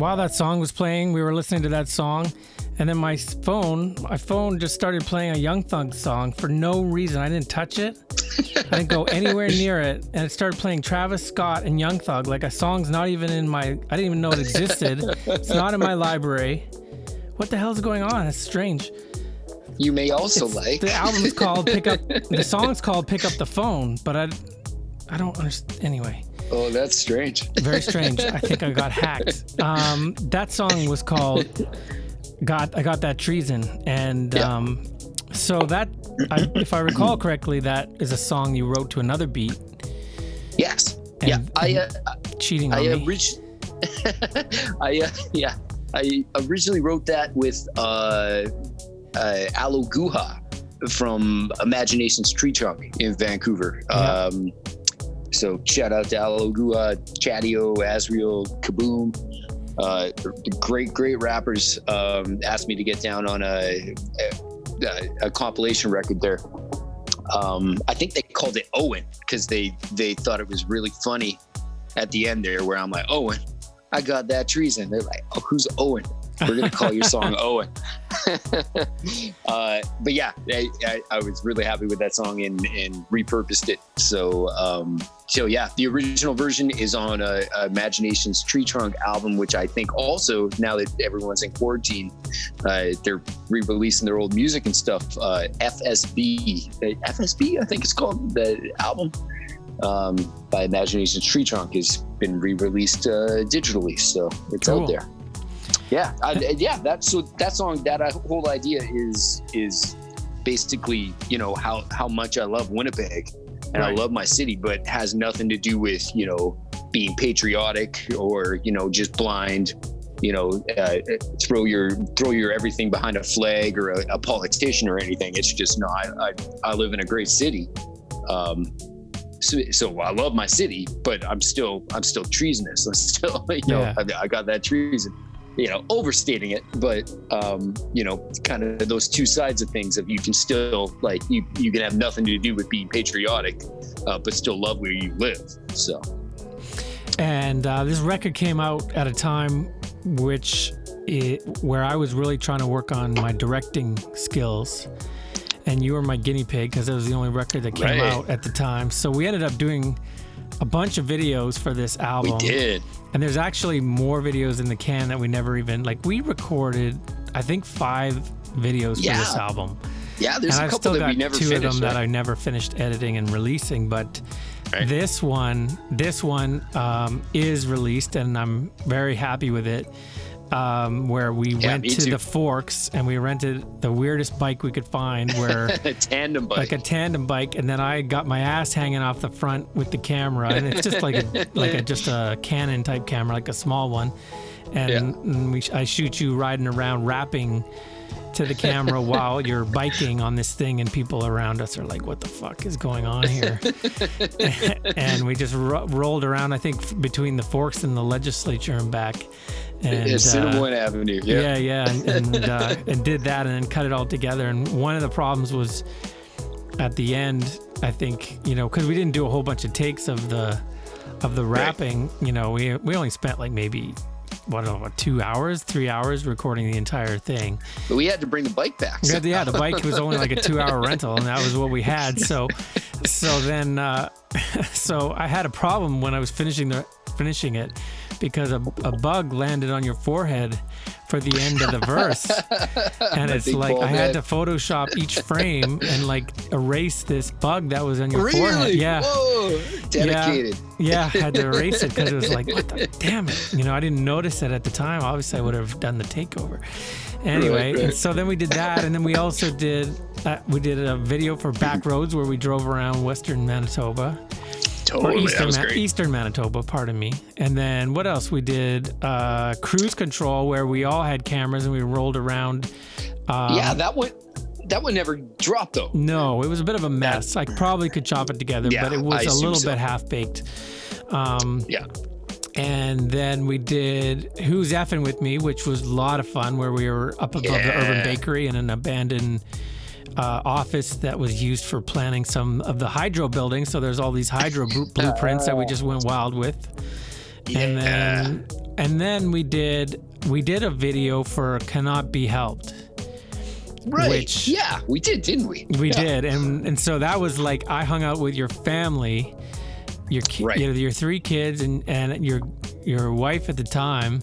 While that song was playing, we were listening to that song, and then my phone, my phone just started playing a Young Thug song for no reason. I didn't touch it. I didn't go anywhere [laughs] near it, and it started playing Travis Scott and Young Thug. Like a song's not even in my. I didn't even know it existed. it's not in my library. What the hell's going on? It's strange. You may also It's- like the album's called "Pick Up." The [laughs] song's called "Pick Up the Phone," but I, I don't understand. Anyway, Oh, that's strange. very strange. I think I got hacked. [laughs] Um, that song was called "Got." I got that treason, and um, so that, I, if I recall correctly, that is a song you wrote to another beat. Yes. yeah. I uh, cheating on I me. [laughs] I uh, yeah. I originally wrote that with uh, uh, Alo Guha from Imagination's Tree Trunk in Vancouver. Um, so shout out to Alo Chadio, Asriel, Kaboom. Uh, great, great rappers um, asked me to get down on a, a, a compilation record there. Um, I think they called it Owen because they they thought it was really funny at the end there, where I'm like, Owen, I got that treason. They're like, oh, who's Owen? We're gonna call your song [laughs] Owen. [laughs] uh, but yeah, I, I, I was really happy with that song and, and repurposed it. So um, so yeah, the original version is on uh, Imagination's Tree Trunk album, which I think also now that everyone's in quarantine, uh, they're re-releasing their old music and stuff. Uh, FSB, uh, FSB, I think it's called the album um, by Imagination's Tree Trunk has been re-released uh, digitally, so it's Cool. out there. Yeah, I, yeah. That so that song, that uh, whole idea is is basically you know how how much I love Winnipeg and I love my city, but has nothing to do with you know being patriotic or you know just blind. You know, uh, throw your throw your everything behind a flag or a, a politician or anything. It's just no. I I, I live in a great city. Um, so, so I love my city, but I'm still I'm still treasonous. [laughs] I'm still you know Yeah. I, I got that treason. You know, overstating it, but um, you know, kind of those two sides of things. Of you can still like you you can have nothing to do with being patriotic, uh, but still love where you live. So And uh, this record came out at a time which it, where I was really trying to work on my directing skills. And you were my guinea pig because it was the only record that came Right. out at the time. So we ended up doing a bunch of videos for this album. We did. And there's actually more videos in the can that we never even like. We recorded, I think, five videos for this album. yeah, there's and a I've couple that we never two finished. of them that? I never finished editing and releasing. But this one, this one um, is released, and I'm very happy with it. Um, where we Yeah, went to too. the Forks and we rented the weirdest bike we could find, where [laughs] a tandem bike. like a tandem bike, and then I got my ass hanging off the front with the camera, and it's just like a [laughs] like a just a Canon type camera, like a small one, and, and we, I shoot you riding around rapping to the camera [laughs] while you're biking on this thing, and people around us are like, "What the fuck is going on here?" and we just ro- rolled around, I think, between the Forks and the legislature and back. And, Yeah, Cinnamon uh, Avenue. Yeah, yeah, yeah, and [laughs] and, uh, and did that, and then cut it all together. And one of the problems was at the end. I think you know because we didn't do a whole bunch of takes of the of the rapping. You know, we we only spent like maybe what know, two hours, three hours recording the entire thing. But we had to bring the bike back. Yeah, yeah, the bike was only like a two-hour [laughs] rental, and that was what we had. [laughs] So, so then, uh, so I had a problem when I was finishing the finishing it because a, a bug landed on your forehead for the end of the verse, [laughs] and it's like I had to Photoshop each frame and like erase this bug that was on your Really? forehead. Yeah. Whoa, dedicated. Yeah, yeah, I had to [laughs] erase it because it was like, what the damn it? You know, I didn't notice it at the time. Obviously, I would have done the takeover. Anyway, right. and so then we did that, and then we also did uh, we did a video for Back Roads where we drove around Western Manitoba. Totally, or that Eastern, Ma-. Eastern Manitoba, pardon me. And then what else? We did uh, cruise control where we all had cameras and we rolled around. Um, yeah, that one that one never dropped though. no, it was a bit of a mess. I probably could chop it together, Yeah, but it was a little so. bit half baked. Um, Yeah. and then we did Who's Effing With Me, which was a lot of fun, where we were up above the Urban Bakery in an abandoned uh, office that was used for planning some of the hydro buildings. So there's all these hydro blu- [laughs] blueprints that we just went wild with. And then and then we did we did a video for Cannot Be Helped. Right. Which yeah, we did, didn't we? we Yeah. did. And and so that was like I hung out with your family, your ki- Right. you know, your three kids and and your your wife at the time.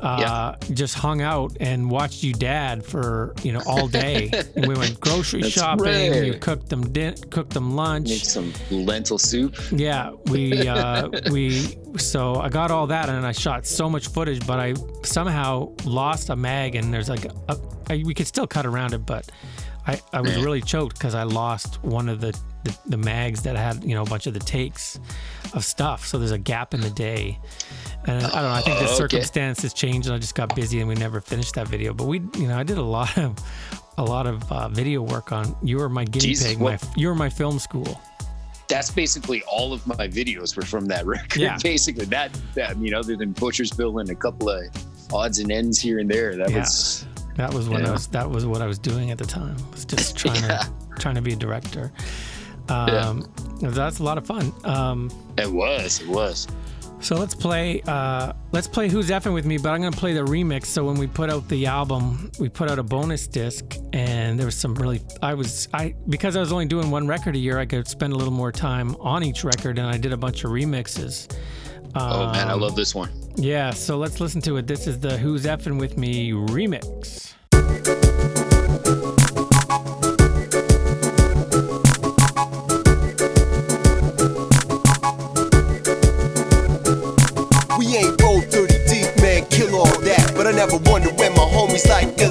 Uh, just hung out and watched you dad for you know all day. [laughs] And we went grocery That's shopping. right. You cooked them din- cooked them lunch. Make some lentil soup. Yeah, we [laughs] uh, we so I got all that and I shot so much footage, but I somehow lost a mag and there's like a, I, we could still cut around it, but I, I was really choked because I lost one of the, the the mags that had you know a bunch of the takes of stuff. So there's a gap in the day. And I don't know. I think the okay. circumstances changed, and I just got busy, and we never finished that video. But we, you know, I did a lot of, a lot of uh, video work on. You were my guinea Jesus, pig. My, you were my film school. That's basically all of my videos were from that [laughs] record. Yeah. Basically, that, that I mean, other than Butcher's Bill and a couple of odds and ends here and there, that Yeah. was That was what Yeah. I was. That was what I was doing at the time. Was just [laughs] trying Yeah. to trying to be a director. Yeah. Um, That's a lot of fun. Um, it was, it was. so let's play. Uh, let's play Who's Effing with Me. But I'm gonna play the remix. So when we put out the album, we put out a bonus disc, and there was some really. I was I because I was only doing one record a year. I could spend a little more time on each record, and I did a bunch of remixes. oh man, I Um, love this one. Yeah, so let's listen to it. This is the Who's Effing With Me remix. Homies like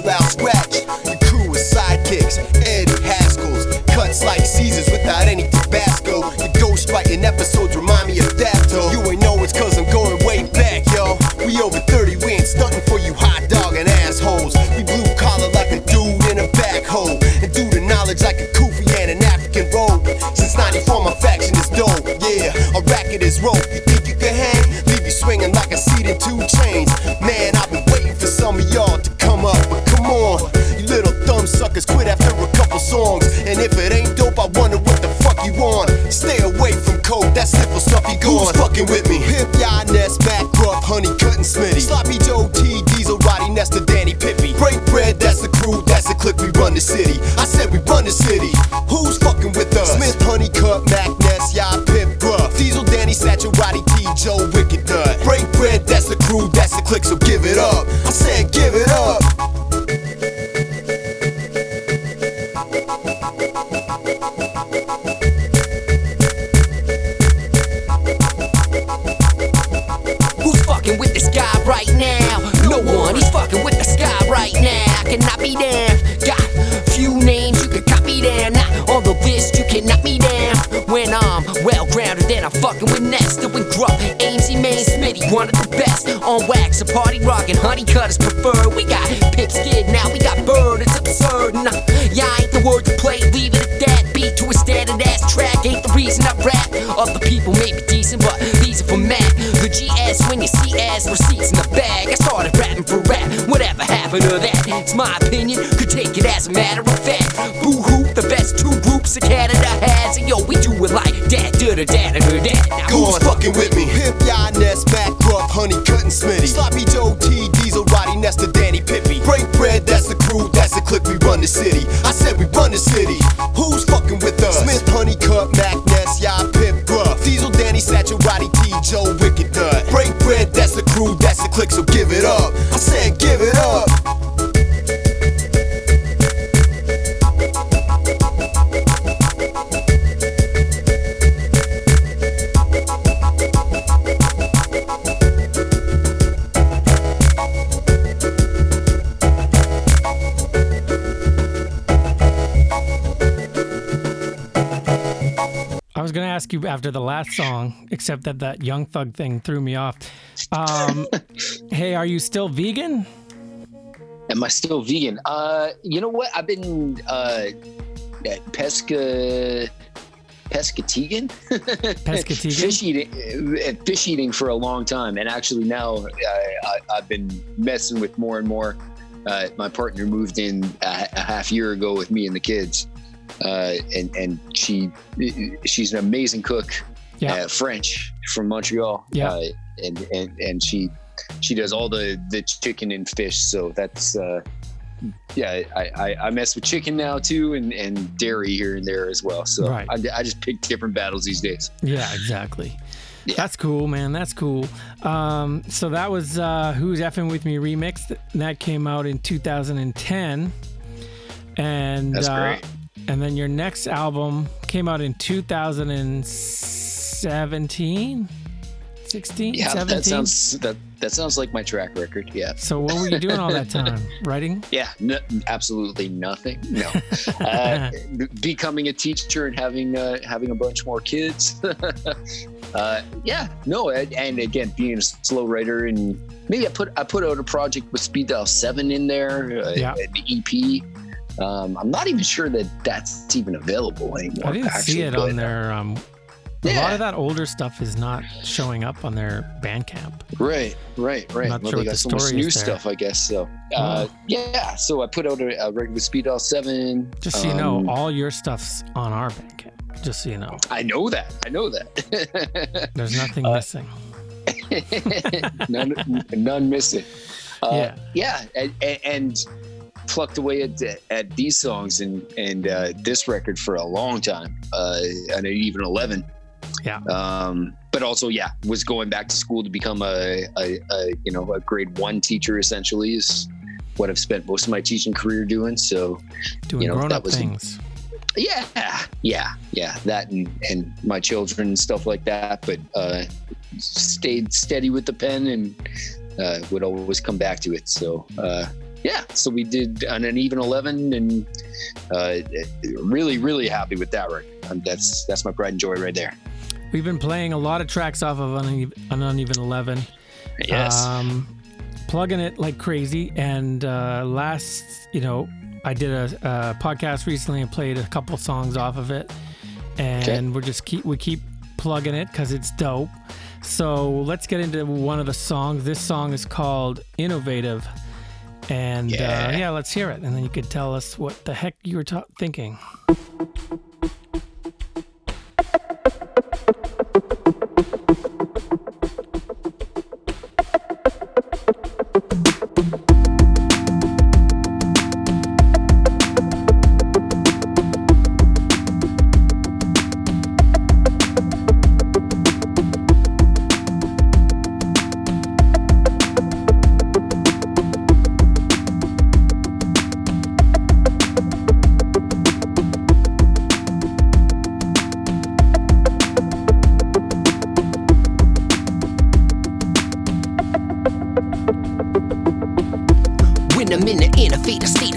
cutters preferred. We got Pip Skid, now we got Bird, it's absurd. Nah, yeah, ain't the word to play, leave it at that. Beat to a standard ass track, ain't the reason I rap. Other people may be decent, but these are for Mac. The GS when you see ass receipts in the bag. I started rapping for rap, whatever happened to that? It's my opinion, could take it as a matter ask you after the last song, except that that Young Thug thing threw me off. Um, [laughs] hey, are you still vegan? Am I still vegan? Uh, you know what? I've been uh, at pesca, pescategan, Pescategan? [laughs] fish eating, uh, fish eating for a long time, and actually now I, I, I've been messing with more and more. Uh, my partner moved in a, a half year ago with me and the kids, uh, and and she she's an amazing cook. Yeah. Uh, French from Montreal. Yeah. Uh, and, and and she she does all the the chicken and fish. So that's uh, yeah. I, I I mess with chicken now too, and and dairy here and there as well. So Right. I, I just pick different battles these days. Yeah, exactly. That's cool, man. That's cool. Um, so that was uh, "Who's Effing with Me" remix. That came out in 2010, and That's uh, great. And then your next album came out in 2017, 16, Yeah, 17. that sounds that that sounds like my track record. Yeah. So what were you doing all that [laughs] time? Writing? Yeah, no, absolutely nothing. No, [laughs] uh, b- becoming a teacher and having uh, having a bunch more kids. [laughs] uh, yeah, no, and, and again, being a slow writer and maybe I put I put out a project with Speed Dial Seven in there, uh, Yeah. an EP. Um, I'm not even sure that that's even available anymore. I didn't see it but- on their. Um, A lot of that older stuff is not showing up on their Bandcamp. Right, right, right. Not well, sure they got the so much new there. stuff, I guess. So, uh, yeah. So I put out a, a record with Speed Dial Seven. Just so you um, know, all your stuff's on our Bandcamp. Just so you know, I know that. I know that. [laughs] there's nothing Uh, missing. [laughs] none, none missing. Uh, Yeah. yeah, and, and plucked away at, at these songs and and uh, this record for a long time, uh, and even eleven. Yeah. Um, but also, yeah, was going back to school to become a, a, a you know a grade one teacher. Essentially, is what I've spent most of my teaching career doing. So, Doing you know, grown that up was things. yeah, yeah, yeah. That and and my children and stuff like that. But uh, stayed steady with the pen and uh, would always come back to it. So uh, yeah, so we did an uneven eleven, and uh, really, really happy with that record. Um, that's that's my pride and joy right there. We've been playing a lot of tracks off of Uneven, an Uneven 11. Yes. Um, plugging it like crazy. And uh, last, you know, I did a, a podcast recently and played a couple songs off of it. And we're just keep we keep plugging it because it's dope. So let's get into one of the songs. This song is called Innovative. And yeah, Yeah. uh, yeah let's hear it. And then you could tell us what the heck you were ta- thinking.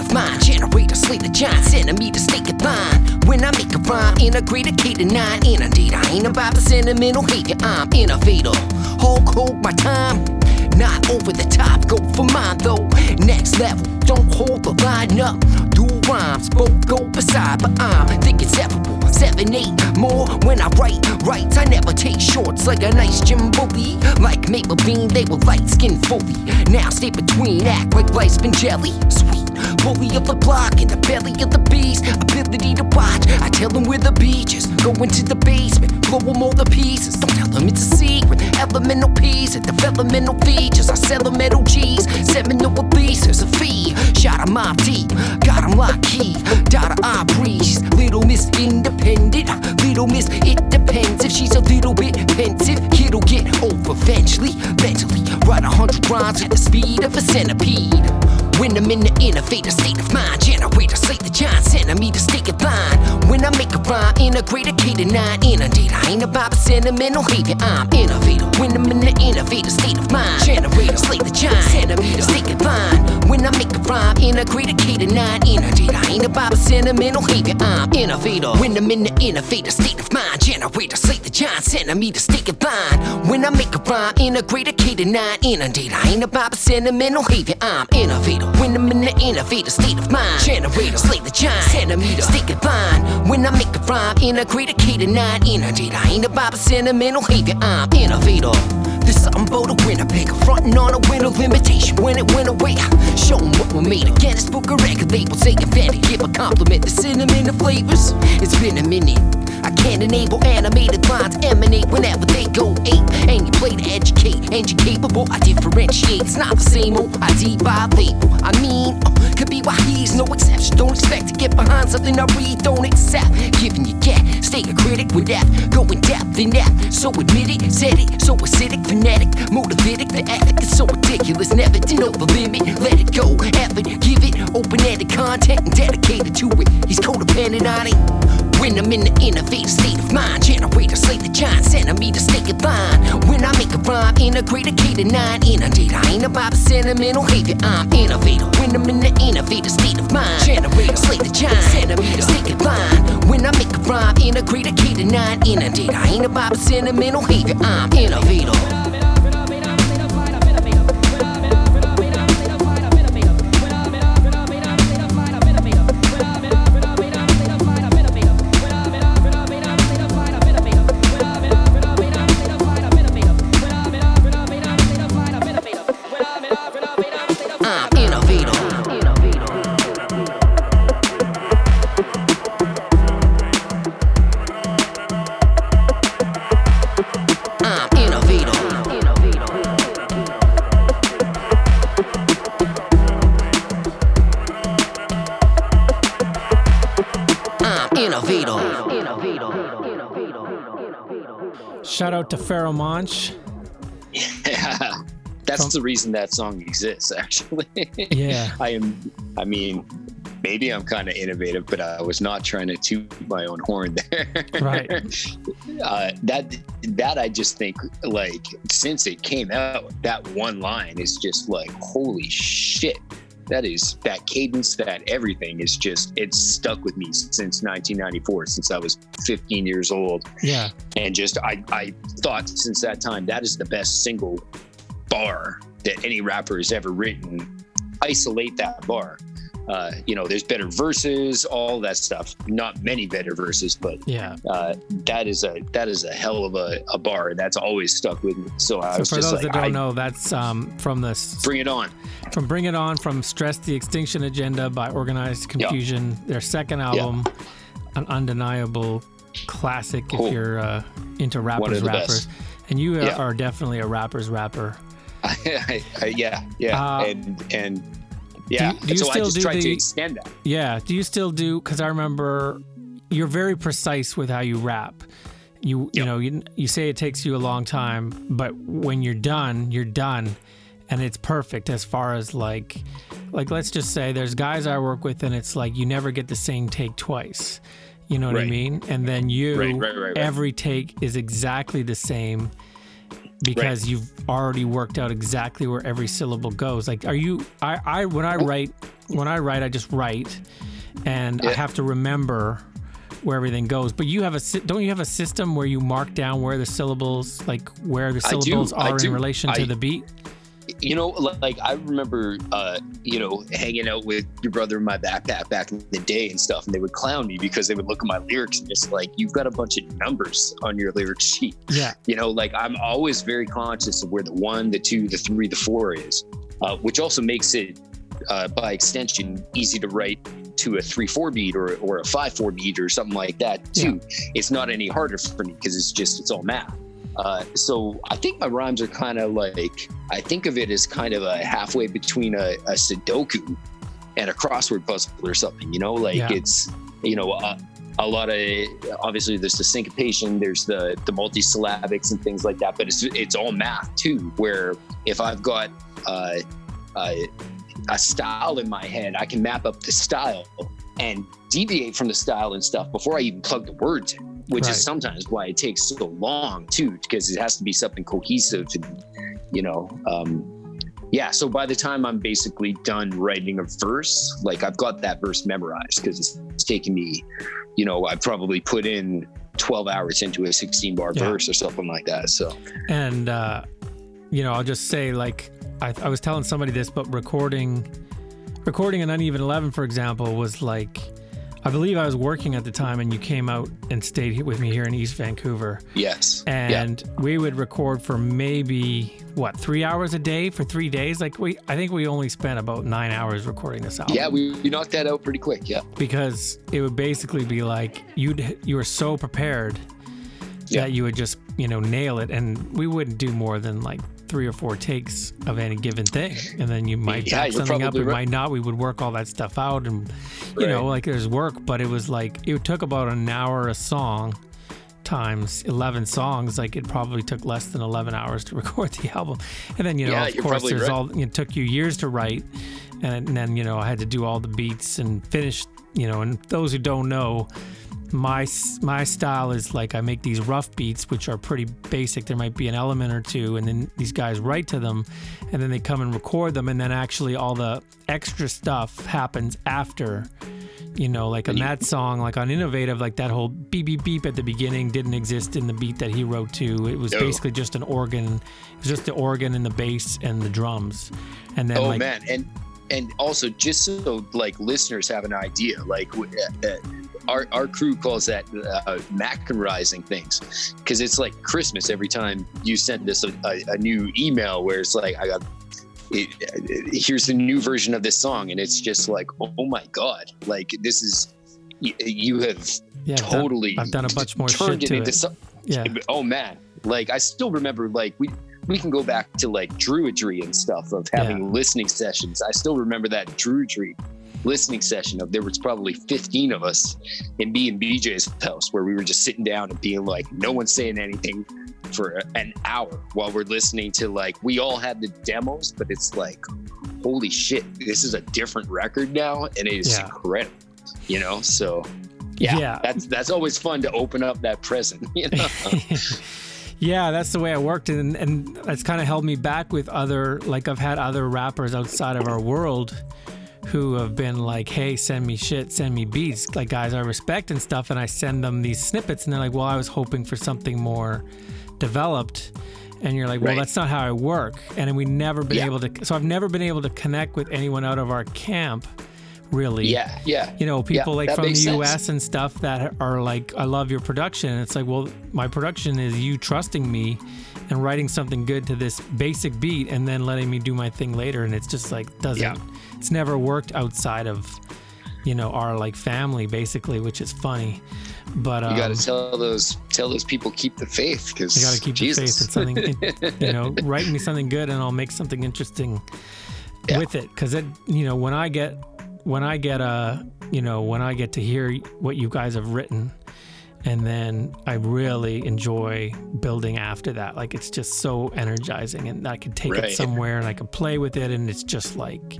Of mind, generate a slate of giant centimeters, take a line. When I make a rhyme, integrate a K to nine, inundate. I ain't about the sentimental hater, I'm innovator. Hulk, hold my time. Not over the top, go for mine though. Next level, don't hold the line up. Do rhymes, both go beside, but I'm thinking separable. Seven, eight more when I write, writes. I never take shorts like a nice gym bully. Like Maple Bean, they were light skin fully. Now stay between, act like life's been jelly. Sweet, bully of the block in the belly of the beast. Ability to watch, I tell them where the beach is. Go into the basement, blow them all the pieces. Don't tell them it's a secret. Elemental pieces, developmental features. I sell them metal G's, seminal releases, a fee. Shot 'em off deep, got 'em locked key. Daughter I breeze, little miss independent. Uh, little miss, it depends if she's a little bit pensive. Kid'll get over eventually, mentally. Write a hundred rhymes at the speed of a centipede. When I'm in the innovative state of mind, generate a slate the giant centimeters, take a line. When I make a rhyme, integrate a K to nine, inundate. I ain't about sentimental hater, I'm innovative. When I'm in the innovative state of mind, generate a slate the giant centimeters, take a line. When I make a rhyme, integrate a K to nine, inundate. I ain't about sentimental hater, I'm innovative. When I'm in the innovative state of mind, generate a slate the giant centimeters, take a line. When I make a rhyme, integrate a K to nine, inundate. I ain't about sentimental hater, I'm innovative. When I'm in the innovative state of mind, generate a slate the giant centimeters, take a line. When I make a rhyme, integrate a K to nine, inundate. I ain't about sentimental hater, I'm innovative. There's something about a Winnipeg, frontin' on a winter limitation when it went away. Show 'em what we're made of. Guinness Book of Record label, say invented. Give a compliment, the cinnamon, the flavors. It's been a minute. I can't enable animated lines emanate whenever they go ape. And you play to educate, and you're capable. I differentiate. It's not the same old ID by label. I mean, uh, could be why he's no exception. Don't expect to get behind something I read, don't accept. Giving you get, stay a critic with that. Go in depth in that. So admit it, said it. So acidic, phonetic, motivated. The ethic is so ridiculous. Never to know the limit. Let it go, effort, give it. Open ended content and dedicated to it. He's codependent on it. When I'm in the innovative state of mind, generator slate the giant centimeter stay in line. When I make a rhyme, integrate a K to nine, inundate. I ain't about sentimental behavior, I'm innovator. When I'm in the innovative state of mind, generator slate the giant centimeter stay in line. When I make a rhyme, integrate a K to nine, inundate. I ain't about sentimental behavior, I'm innovator. I'm. Shout out to Pharoahe Monch. Yeah, [laughs] that's the reason that song exists. Actually, Yeah. [laughs] I am. I mean, maybe I'm kind of innovative, but I was not trying to toot my own horn there. Right. [laughs] uh, that that I just think like since it came out, that one line is just like holy shit. That is that cadence, that everything is just it's stuck with me since 1994, since I was 15 years old. Yeah. and just I, I thought since that time that is the best single bar that any rapper has ever written. Isolate that bar uh, you know there's better verses all that stuff not many better verses but Yeah. uh, that is a that is a hell of a, a bar that's always stuck with me so i So was for just those like that don't I, know, that's um, from the bring it on from Bring It On from Stress the Extinction Agenda by Organized Confusion. Their second album, an undeniable classic if you're uh, into rappers rappers. best. And you are- Yeah. are definitely a rapper's rapper. [laughs] I, I, yeah yeah Uh, and and yeah do you so i still just do tried to the- extend that Yeah. Do you still do? Because I remember you're very precise with how you rap. You you know you you say it takes you a long time, but when you're done, you're done, and it's perfect as far as like like let's just say there's guys I work with, and it's like you never get the same take twice. You know what I mean? And then you Right, right, right, right. every take is exactly the same because you've already worked out exactly where every syllable goes. Like, are you? I, I when I write, when I write, I just write, and I have to remember where everything goes. But you have a don't you have a system where you mark down where the syllables, like where the syllables are in relation to I- the beat? You know like i remember uh you know hanging out with your brother in my backpack back in the day and stuff and they would clown me because they would look at my lyrics and just like you've got a bunch of numbers on your lyric sheet. Yeah. you know like i'm always very conscious of where the one the two the three the four is uh, which also makes it uh, by extension easy to write to a three four beat or, or a five four beat or something like that too. It's not any harder for me because it's just it's all math uh, so I think my rhymes are kind of like I think of it as kind of a halfway between a, a Sudoku and a crossword puzzle or something. You know, like Yeah. it's you know a, a lot of obviously there's the syncopation, there's the the multisyllabics and things like that, but it's it's all math too. Where if I've got uh, uh, a style in my head, I can map up the style and deviate from the style and stuff before I even plug the words in, which Right. is sometimes why it takes so long too, because it has to be something cohesive and you know, um, yeah. So by the time I'm basically done writing a verse, like I've got that verse memorized because it's, it's taken me, you know, I've probably put in 12 hours into a 16 bar Yeah. verse or something like that. So And uh, you know, I'll just say like I, I was telling somebody this, but recording recording an uneven eleven, for example, was like I believe I was working at the time, and you came out and stayed with me here in East Vancouver. Yes. And we would record for maybe what three hours a day for three days. Like we, I think we only spent about nine hours recording this album. Yeah, we, we knocked that out pretty quick. Yeah. because it would basically be like you'd you were so prepared Yeah. that you would just you know nail it, and we wouldn't do more than like three or four takes of any given thing, and then you might Yeah, back something up, it right. might not. We would work all that stuff out, and you know, like there's work, but it was like it took about an hour a song times 11 songs like it probably took less than 11 hours to [laughs] record the album and then you know Yeah, of course there's right. all it took you years to write and, then you know i had to do all the beats and finish you know and those who don't know my my style is like i make these rough beats which are pretty basic there might be an element or two and then these guys write to them and then they come and record them and then actually all the extra stuff happens after you know, like on that song, like on Innovative, like that whole beep beep beep at the beginning didn't exist in the beat that he wrote to. It was No. basically just an organ. It was just the organ and the bass and the drums. And then oh like man, and and also just so like listeners have an idea, like uh, uh, our our crew calls that uh, Macarizing things, because it's like Christmas every time you send us a, a, a new email where it's like I got. It, it- here's the new version of this song, and it's just like, oh my god, like this is you, you have Yeah, I've done- totally. I've done a bunch more turned shit it to into it. some- Yeah. Oh man, like I still remember like we we can go back to like druidry and stuff of having listening sessions. I still remember that druidry listening session of there was probably 15 of us in me and BJ's house where we were just sitting down and being like no one's saying anything for an hour while we're listening to like we all had the demos but it's like holy shit this is a different record now and it is Yeah. incredible you know so yeah, Yeah. that's that's always fun to open up that present [laughs] you know [laughs] Yeah, that's the way I worked, and and that's kind of held me back with other like I've had other rappers outside of our world who have been like, "Hey, send me shit, send me beats," like guys I respect and stuff, and I send them these snippets, and they're like, "Well, I was hoping for something more developed." And you're like, well, Right. that's not how I work. And we never been Yeah. able to. So I've never been able to connect with anyone out of our camp, really. Yeah, yeah. You know, people Yeah, like from the sense. US and stuff that are like, I love your production. It's like, well, my production is you trusting me and writing something good to this basic beat and then letting me do my thing later. And it's just like, doesn't, Yeah. it's never worked outside of, you know, our like family basically, which is funny. But, um, you got to tell those tell those people keep the faith because you got to keep Jesus. the faith in something, you know, [laughs] write me something good and I'll make something interesting with it. Cause it, you know, when I get, when I get, uh, you know, when I get to hear what you guys have written and then I really enjoy building after that. Like it's just so energizing and I could take Right. it [laughs] somewhere and I could play with it and it's just like,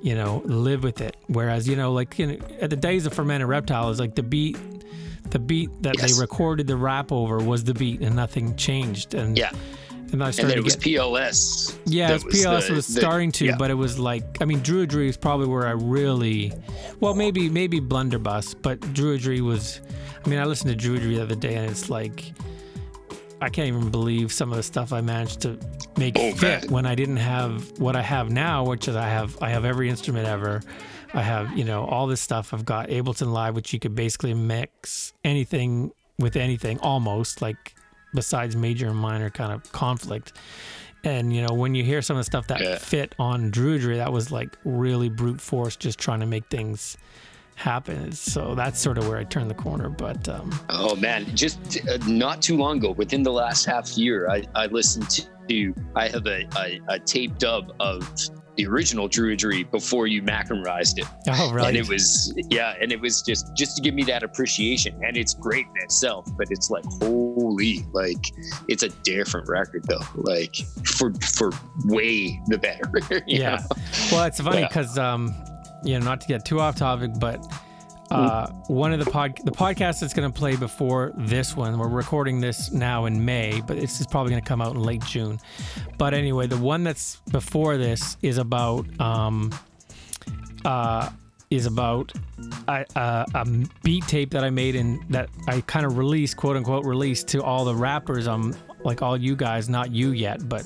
you know, live with it. Whereas, you know, like you know, at the days of Fermented Reptile is like the beat, the beat that Yes. they recorded the rap over was the beat and nothing changed. And yeah, and I and started then it was get, PLS. yeah, was PLS the- was the- starting to, yeah. but it was like I mean, Druidry is probably where I really, well, maybe maybe Blunderbuss, but Druidry was. I mean, I listened to Druidry the other day, and it's like I can't even believe some of the stuff I managed to make Oh, fit man. when I didn't have what I have now, which is I have I have every instrument ever. I have you know all this stuff. I've got Ableton Live, which you could basically mix anything with anything, almost like besides major and minor kind of conflict. And you know, when you hear some of the stuff that Yeah. fit on Druidry, that was like really brute force, just trying to make things happen. So that's sort of where I turned the corner. But um, Oh man, just uh, not too long ago, within the last half year, I, I listened to, I have a, a, a tape dub of the original Druidry before you Macarized it. [laughs] Oh, right. And it was, yeah, and it was just, just to give me that appreciation. And it's great in itself, but it's like, holy, like, it's a different record though, like, for, for way the better. [laughs] yeah. know? Well, it's funny Yeah. because um, you know, not to get too off topic, but uh, one of the pod the podcast that's going to play before this one. We're recording this now in May, but this is probably going to come out in late June. But anyway, the one that's before this is about um, uh, is about a, a, a beat tape that I made and that I kind of released, quote unquote, released to all the rappers. Um, like all you guys, not you yet, but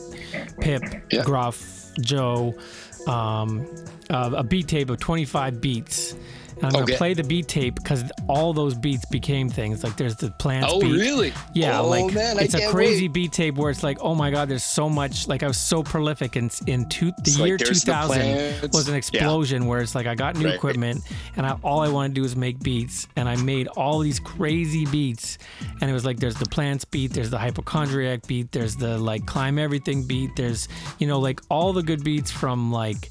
Pip, Gruff, Joe, um, uh, a beat tape of 25 beats. And I'm gonna play the beat tape because all those beats became things. Like there's the plants. Oh, beat. really? Yeah, Oh, like man, I it's a crazy wait. beat tape where it's like, oh my god, there's so much. Like I was so prolific in in two, the It's year the 2000 plants. was an Yeah. explosion where it's like I got new Right. equipment and I, all I want to do is make beats and I made all these crazy beats and it was like there's the plants beat, there's the hypochondriac beat, there's the like climb everything beat, there's you know like all the good beats from like.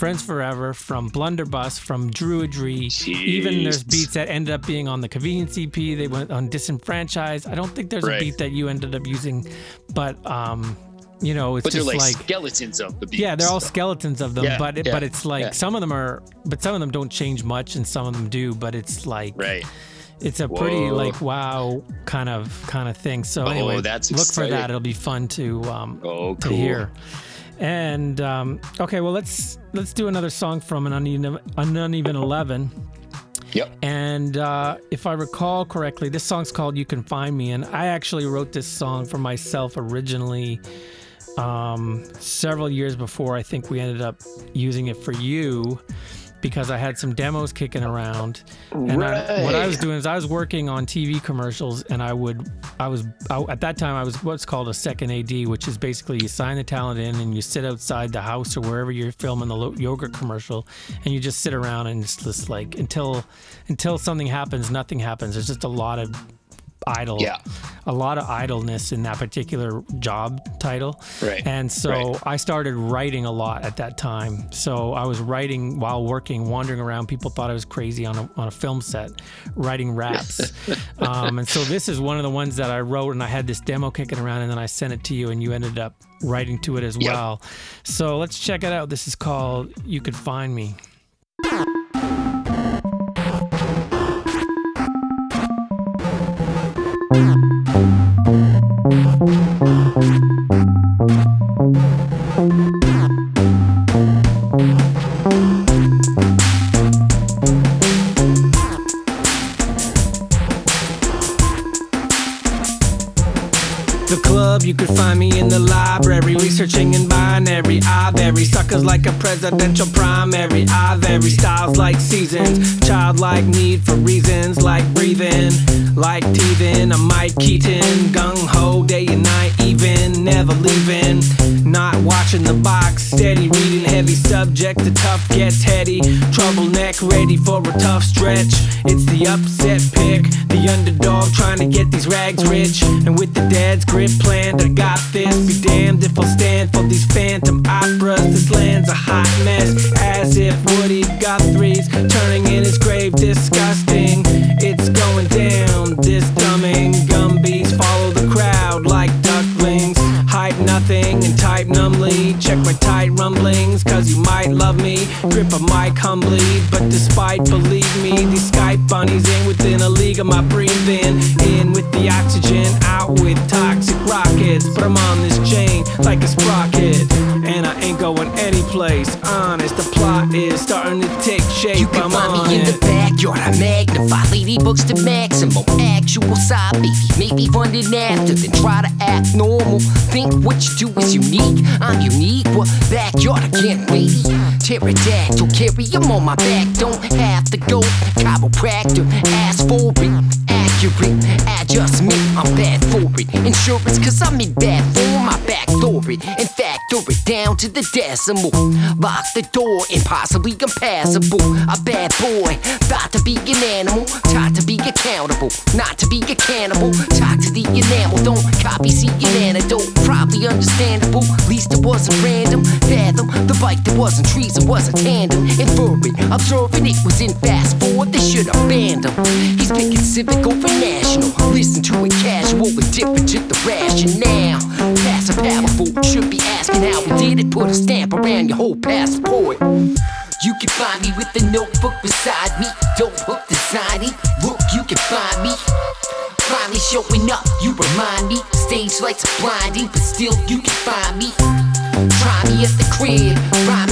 Friends Forever, from Blunderbuss, from Druidry, even there's beats that ended up being on the Convenience EP. They went on Disenfranchised. I don't think there's Right. a beat that you ended up using, but um, you know, it's But just like, like skeletons of the beats. yeah, they're all skeletons of them, Yeah, but it, yeah, but it's like yeah. some of them are, but some of them don't change much, and some of them do. But it's like right. It's a pretty like wow kind of kind of thing. So Oh, anyway, that's look for that. It'll be fun to um Oh, to hear. And um, okay, well let's let's do another song from an uneven, an uneven eleven. Yep. And uh, if I recall correctly, this song's called "You Can Find Me," and I actually wrote this song for myself originally um, several years before. I think we ended up using it for you because I had some demos kicking around, and I, what I was doing is I was working on TV commercials, and I would I was I, at that time I was what's called a second AD, which is basically you sign the talent in and you sit outside the house or wherever you're filming the lo- yogurt commercial, and you just sit around and it's just like until until something happens, nothing happens. There's just a lot of idle Yeah. a lot of idleness in that particular job title Right. and so Right. i started writing a lot at that time so i was writing while working wandering around people thought i was crazy on a, on a film set writing raps [laughs] um, and so this is one of the ones that i wrote and i had this demo kicking around and then i sent it to you and you ended up writing to it as Yep. well so let's check it out this is called you could find me presidential decimal. Lock the door, impossibly impassable. A bad boy, thought to be an animal, taught to be accountable, not to be a cannibal. Talk to the enamel, don't copy, see an antidote. Probably understandable, least it wasn't random. Fathom the bike that wasn't trees and wasn't tandem. Inferring, observing it was in fast forward, they should have banned him. He's picking civic over national. Listen to it casual, indifferent to the rationale. Powerful, should be asking how we did it. Put a stamp around your whole passport. You can find me with the notebook beside me. Dope hook designing. Look, you can find me. Finally showing up, you remind me. Stage lights are blinding, but still you can find me. Try me at the crib, rhyming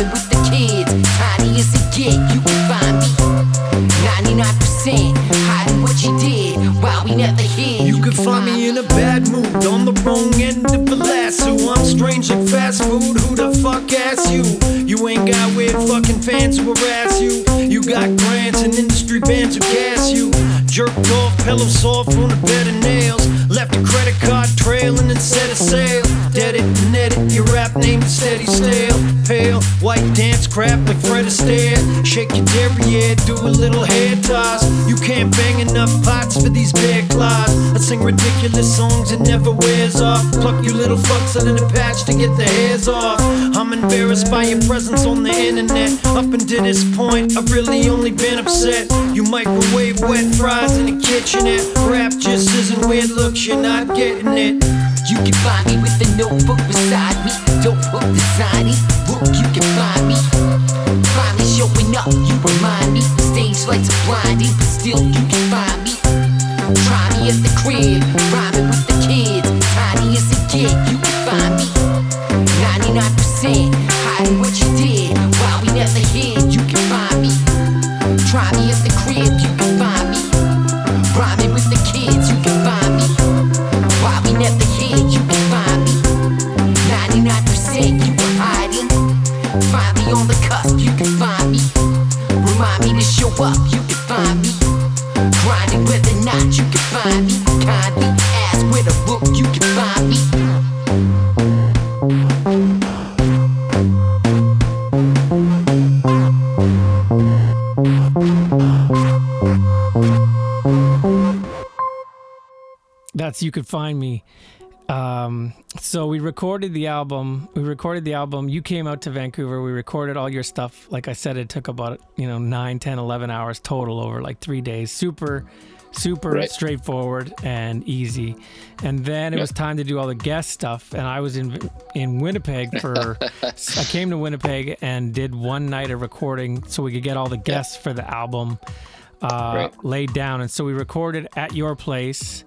Who the fuck asked you? You ain't got weird fucking fans who harass you. You got grants and industry bands who gas you. Jerked off, pillow soft on a bed of nails. Left a credit card trailing and set a sail. Dead it, your rap name is steady stale. Pale, white dance crap like Fred Astaire. Shake your derriere, do a little hair toss. You can't bang enough pots for these bear claws. I sing ridiculous songs, and never wears off. Pluck you little fucks in a patch to get the hairs off. I'm embarrassed by your presence on the internet. Up until this point, I've really only been upset. You microwave wet fries in the kitchenette. Rap just isn't weird looks, you're not getting it. You can find me with a notebook beside me. Don't hook the signy. Look, you can find me. Finally showing up, you remind me. Stage lights are blinding, but still you can find me. Try me at the crib, rhyming with the kids. Tiny as a kid, That's you could find me. Um, so we recorded the album. We recorded the album. You came out to Vancouver. We recorded all your stuff. Like I said, it took about, you know, 9, 10, 11 hours total over like three days. Super, super Right. straightforward and easy. And then it Yeah. was time to do all the guest stuff. And I was in in Winnipeg for, [laughs] I came to Winnipeg and did one night of recording so we could get all the guests for the album uh, Right. laid down. And so we recorded at your place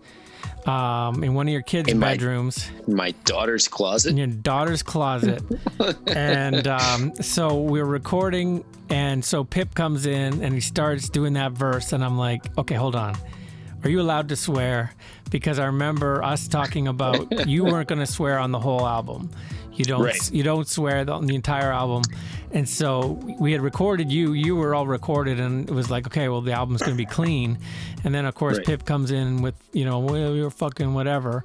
um, in one of your kids' In bedrooms, My daughter's closet. in your daughter's closet. [laughs] and um, so we're recording, and so Pip comes in and he starts doing that verse, and I'm like, okay, hold on. Are you allowed to swear? Because I remember us talking about [laughs] you weren't going to swear on the whole album. You don't. Right. You don't swear on the entire album, and so we had recorded you. You were all recorded, and it was like, okay, well, the album's going to be clean. And then of course Right. Pip comes in with you know, well, you're fucking whatever,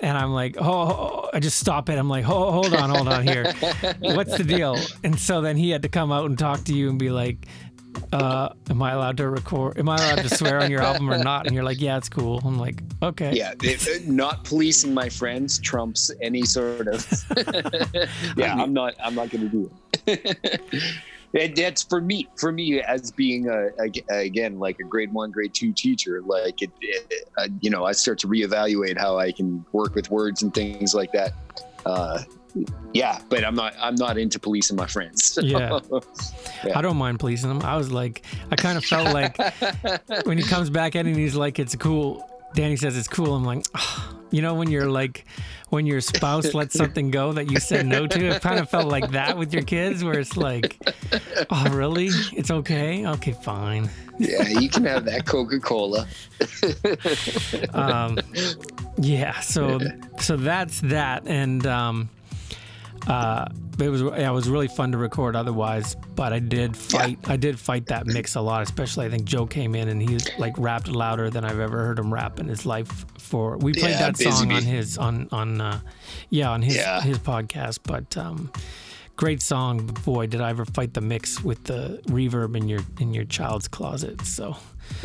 and I'm like, oh, I just stop it. I'm like, oh, hold on, hold on here. What's the deal? And so then he had to come out and talk to you and be like, uh, am I allowed to record? Am I allowed to swear on your album or not? And you're like, yeah, it's cool. I'm like, okay. Yeah, it- it- not policing my friends trumps any sort of. [laughs] yeah, I'm not. I'm not going to do it. [laughs] it. That's for me. For me, as being a, a- again like a grade one, grade two teacher, like it, it uh, you know, I start to reevaluate how I can work with words and things like that. Uh, yeah, but I'm not. I'm not into policing my friends. Yeah. [laughs] yeah. I don't mind policing them I was like, I kind of felt like [laughs] when he comes back in and he's like, it's cool. Danny says it's cool. I'm like, "Ah." You know, when you're like, when your spouse [laughs] lets something go that you said no to, it kind of felt like that with your kids, where it's like, oh, really? It's okay? Okay, fine. yeah, you can have that Coca Cola. um, yeah so [laughs] so that's that and um uh it was yeah, it was really fun to record otherwise but i did fight i did fight that mix a lot especially i think joe came in and he like rapped louder than i've ever heard him rap in his life for we played Yeah, that song on his on on uh yeah on his Yeah. his podcast but um great song boy did i ever fight the mix with the reverb in your in your child's closet so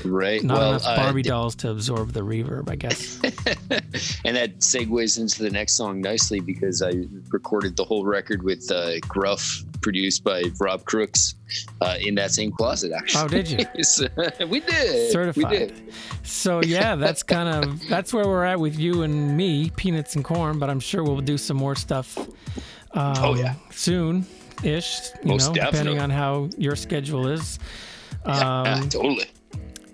Right. not well, enough uh, barbie dolls to absorb the reverb i guess [laughs] and that segues into the next song nicely because I recorded the whole record with uh, Gruff, produced by Rob Crooks, uh, in that same closet. Actually, Oh, did you? [laughs] So, we did. certified. We did. So yeah, that's kind of [laughs] that's where we're at with you and me, peanuts and corn. But I'm sure we'll do some more stuff. Um, Oh, yeah. soon ish. You Most know, depending on how your schedule is. Yeah, Um, totally.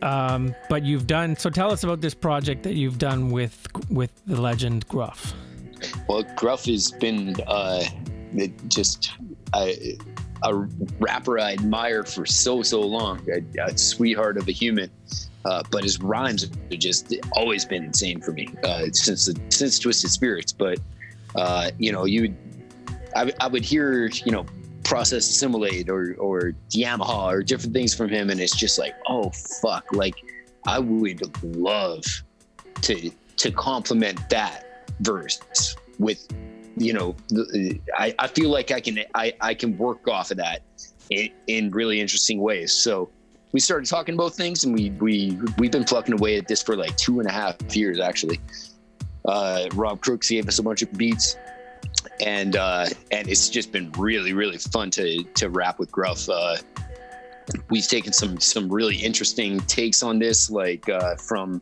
Um, but you've done. So tell us about this project that you've done with with the legend Gruff. Well, Gruff has been uh, just a, a rapper I admired for so so long. A, a sweetheart of a human. Uh, but his rhymes have just always been insane for me uh, since the, since Twisted Spirits. But uh, you know, you I, I would hear you know process assimilate or or Yamaha or different things from him, and it's just like, oh fuck, like I would love to to complement that verse with you know I, I feel like I can I, I can work off of that in, in really interesting ways. So we started talking about things and we we we've been plucking away at this for like two and a half years actually. Uh, Rob Crooks gave us a bunch of beats and uh, and it's just been really really fun to to rap with Gruff. Uh, we've taken some some really interesting takes on this, like uh, from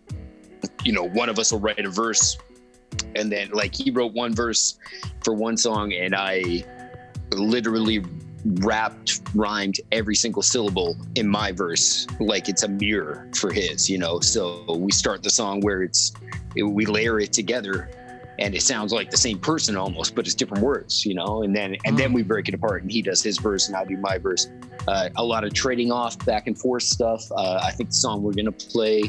you know one of us will write a verse, and then like he wrote one verse for one song, and I literally rapped rhymed every single syllable in my verse like it's a mirror for his you know so we start the song where it's it, we layer it together and it sounds like the same person almost, but it's different words, you know. And then and then we break it apart, and he does his verse, and I do my verse. Uh, a lot of trading off, back and forth stuff. Uh, I think the song we're gonna play,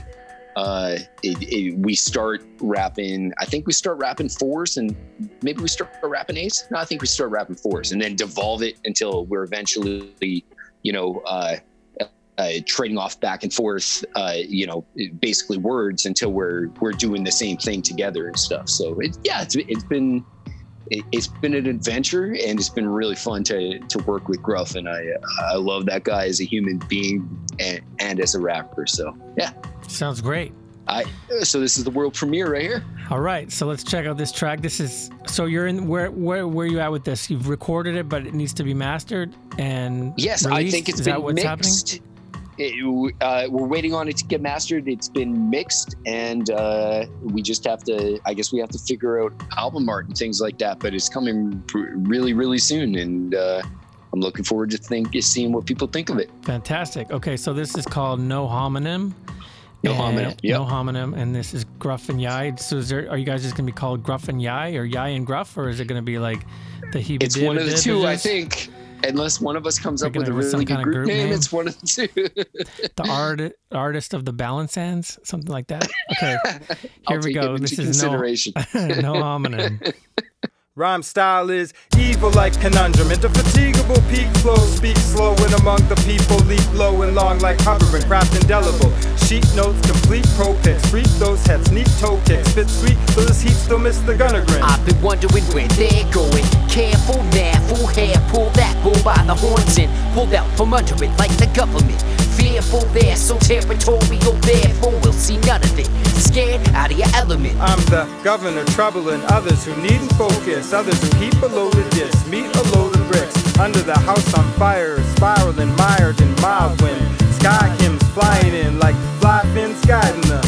uh, it, it, we start rapping. I think we start rapping fours, and maybe we start rapping eights. No, I think we start rapping fours, and then devolve it until we're eventually, you know. Uh, trading off back and forth, uh, you know, basically words until we're we're doing the same thing together and stuff. So it, yeah, it's, it's been it, has been an adventure and it's been really fun to to work with Gruff and I I love that guy as a human being and, and as a rapper. So yeah, sounds great. I so this is the world premiere right here. All right, so let's check out this track. This is so you're in where where where you at with this? You've recorded it, but it needs to be mastered and yes, released? I think it's is been mixed. happening? It, uh, we're waiting on it to get mastered. It's been mixed, and uh, we just have to. I guess we have to figure out album art and things like that. But it's coming really, really soon, and uh, I'm looking forward to think seeing what people think of it. Fantastic. Okay, so this is called No Homonym. No Homonym, yep. No homonym, and this is Gruff and Yai. So, is there? Are you guys just gonna be called Gruff and Yai, or Yai and Gruff, or is it gonna be like the he? It's one of the two, I think. Unless one of us comes up with a really good group, group name, name? it's one of the two. [laughs] The art artist of the balance hands, something like that. Okay, [laughs] here we go. This is no, consideration. [laughs] no homonym. Rhyme style is evil like conundrum. Indefatigable peak flow, speak slow and among the people, leap low and long like hovering, craft indelible. Sheet notes, complete pro picks, freak those heads, neat toe kicks, spit sweet, till this heat still miss the gunner grin. I've been wondering where they're going. Careful now, full hair, pull that bull by the horns and pulled out from under it like the government. Fearful so territorial, therefore we'll see none of it. Scared out of your element. I'm the governor, troubling others who needn't focus, others who keep a loaded disc, meet a load of bricks. Under the house on fire, spiraling, mired in mild wind. Sky hymns flying in like fly fins guiding them.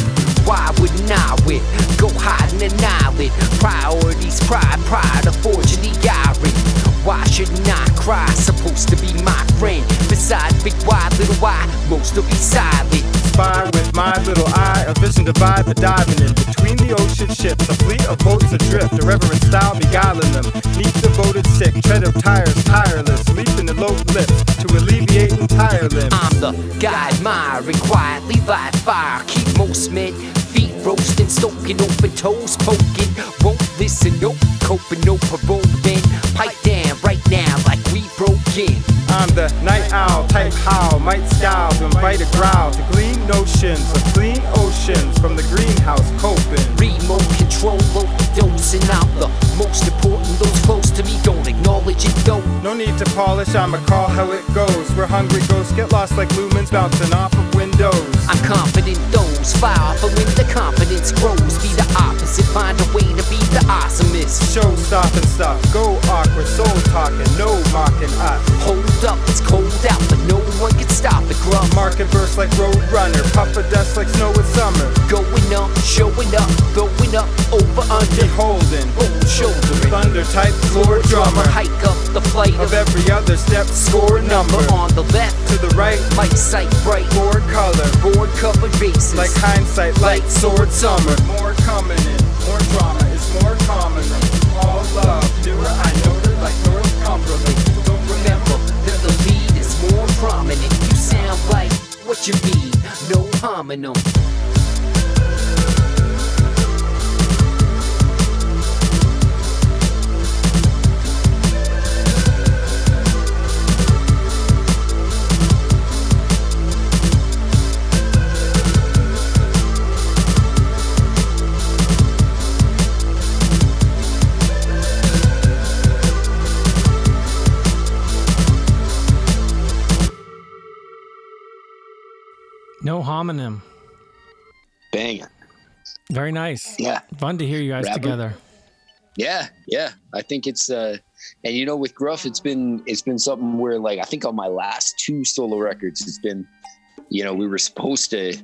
Why wouldn't I win? Go hide in an island. Priorities, pride, pride forging the iron. Why shouldn't I cry? Supposed to be my friend. Beside big wide little why, most will be silent. Spy with my little eye, a vision divide the diving in between the ocean ships, a fleet of boats adrift, a reverent style beguiling them. Neat devoted sick, tread of tires tireless, leaping the low lips to alleviate entire limbs. I'm the guide, miry, quietly light fire. Keep most men feet roasting, stoking, open toes poking. Won't listen, no coping, no parole. Then pipe now like we broke in. I'm the night owl, type howl, might scowl to invite a growl to glean notions of clean oceans from the greenhouse coping. Remote control, overdosing. I'm the most important. Those close to me don't acknowledge it though. No need to polish, I'ma call how it goes. We're hungry ghosts get lost like lumens bouncing off of windows. I'm confident those fire for when the confidence grows. Be the opposite, find a way to be the awesomest. Show stopping stuff, go awkward, soul talking, no mocking us. Hold up, it's cold out, but no one can stop it, gruff. Marking verse like road runner, puff of dust like snow in summer. Going up, showing up, going up, over under. Bold shouldering. thunder type floor drummer. Hike up the flight Of every other step, score number. on the left. To the right, Light sight bright, board color. board covered bases. Like hindsight, light sword summer. More coming in, more drama is more common. All love, newer I know noted like North Cumberland. Don't remember that the lead is more prominent. You sound like what you mean, no homonym. Homonym. Banging. Very nice. Yeah. Fun to hear you guys Rapper. together. Yeah, yeah. I think it's uh and you know with Gruff it's been it's been something where like I think on my last two solo records it's been you know, we were supposed to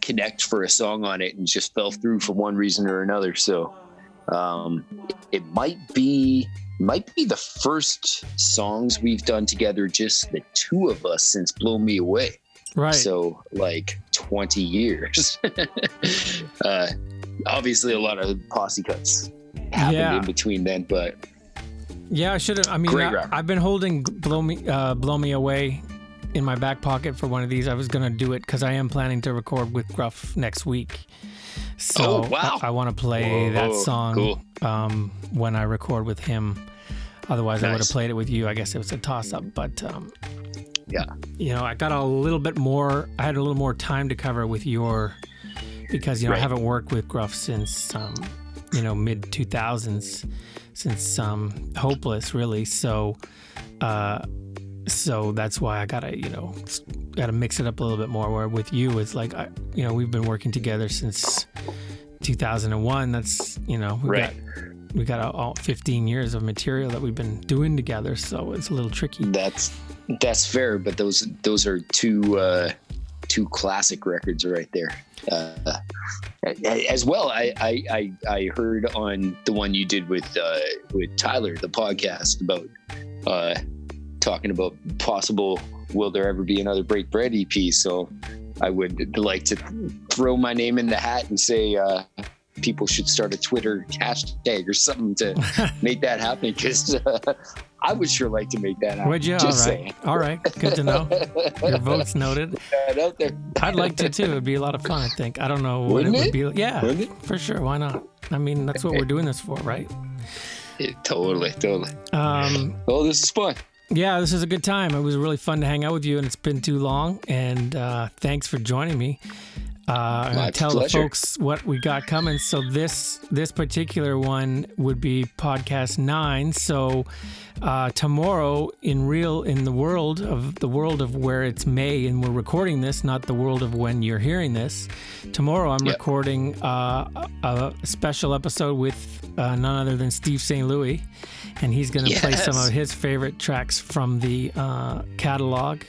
connect for a song on it and just fell through for one reason or another. So um it might be might be the first songs we've done together just the two of us since Blow Me Away. Right. So like 20 years. [laughs] uh obviously a lot of posse cuts happened Yeah. in between then, but Yeah, I should have. I mean, I, I've been holding "Blow Me, uh, Blow Me Away" in my back pocket for one of these. I was gonna do it because I am planning to record with Gruff next week. So Oh, wow. I, want to play that Whoa, song cool. um, when I record with him. Otherwise, I would have played it with you. I guess it was a toss-up, but um, yeah, you know, I got a little bit more. I had a little more time to cover with your because you know I haven't worked with Gruff since um, you know mid two thousands, since um, Hopeless really. So, uh, so that's why I gotta you know gotta mix it up a little bit more. Where with you, it's like I, you know we've been working together since 2001. That's you know we Right. got we got all 15 years of material that we've been doing together. So it's a little tricky. that's that's fair, but those those are two uh two classic records right there. Uh, as well, I, I I I heard on the one you did with uh, with Tyler, the podcast about uh, talking about possible will there ever be another Break Bread EP. So I would like to throw my name in the hat and say uh, people should start a Twitter hashtag or something to [laughs] make that happen because uh, I would sure like to make that happen. Would you? All right. saying. All right. Good to know. Your [laughs] vote's noted. Out there. I'd like to too. It'd be a lot of fun. I think. I don't know what Wouldn't it would it? be. like. Yeah, Wouldn't it? for sure. Why not? I mean, that's what we're doing this for, right? Yeah, totally, totally. Um, well, this is fun. Yeah, this is a good time. It was really fun to hang out with you, and it's been too long. And uh, thanks for joining me. Uh, tell pleasure. the folks what we got coming. So this this particular one would be podcast nine. So uh, tomorrow, in real in the world of the world of where it's May and we're recording this, not the world of when you're hearing this. Tomorrow, I'm Yep. recording uh, a, special episode with uh, none other than Steve St. Louis, and he's going to play some of his favorite tracks from the uh, catalog.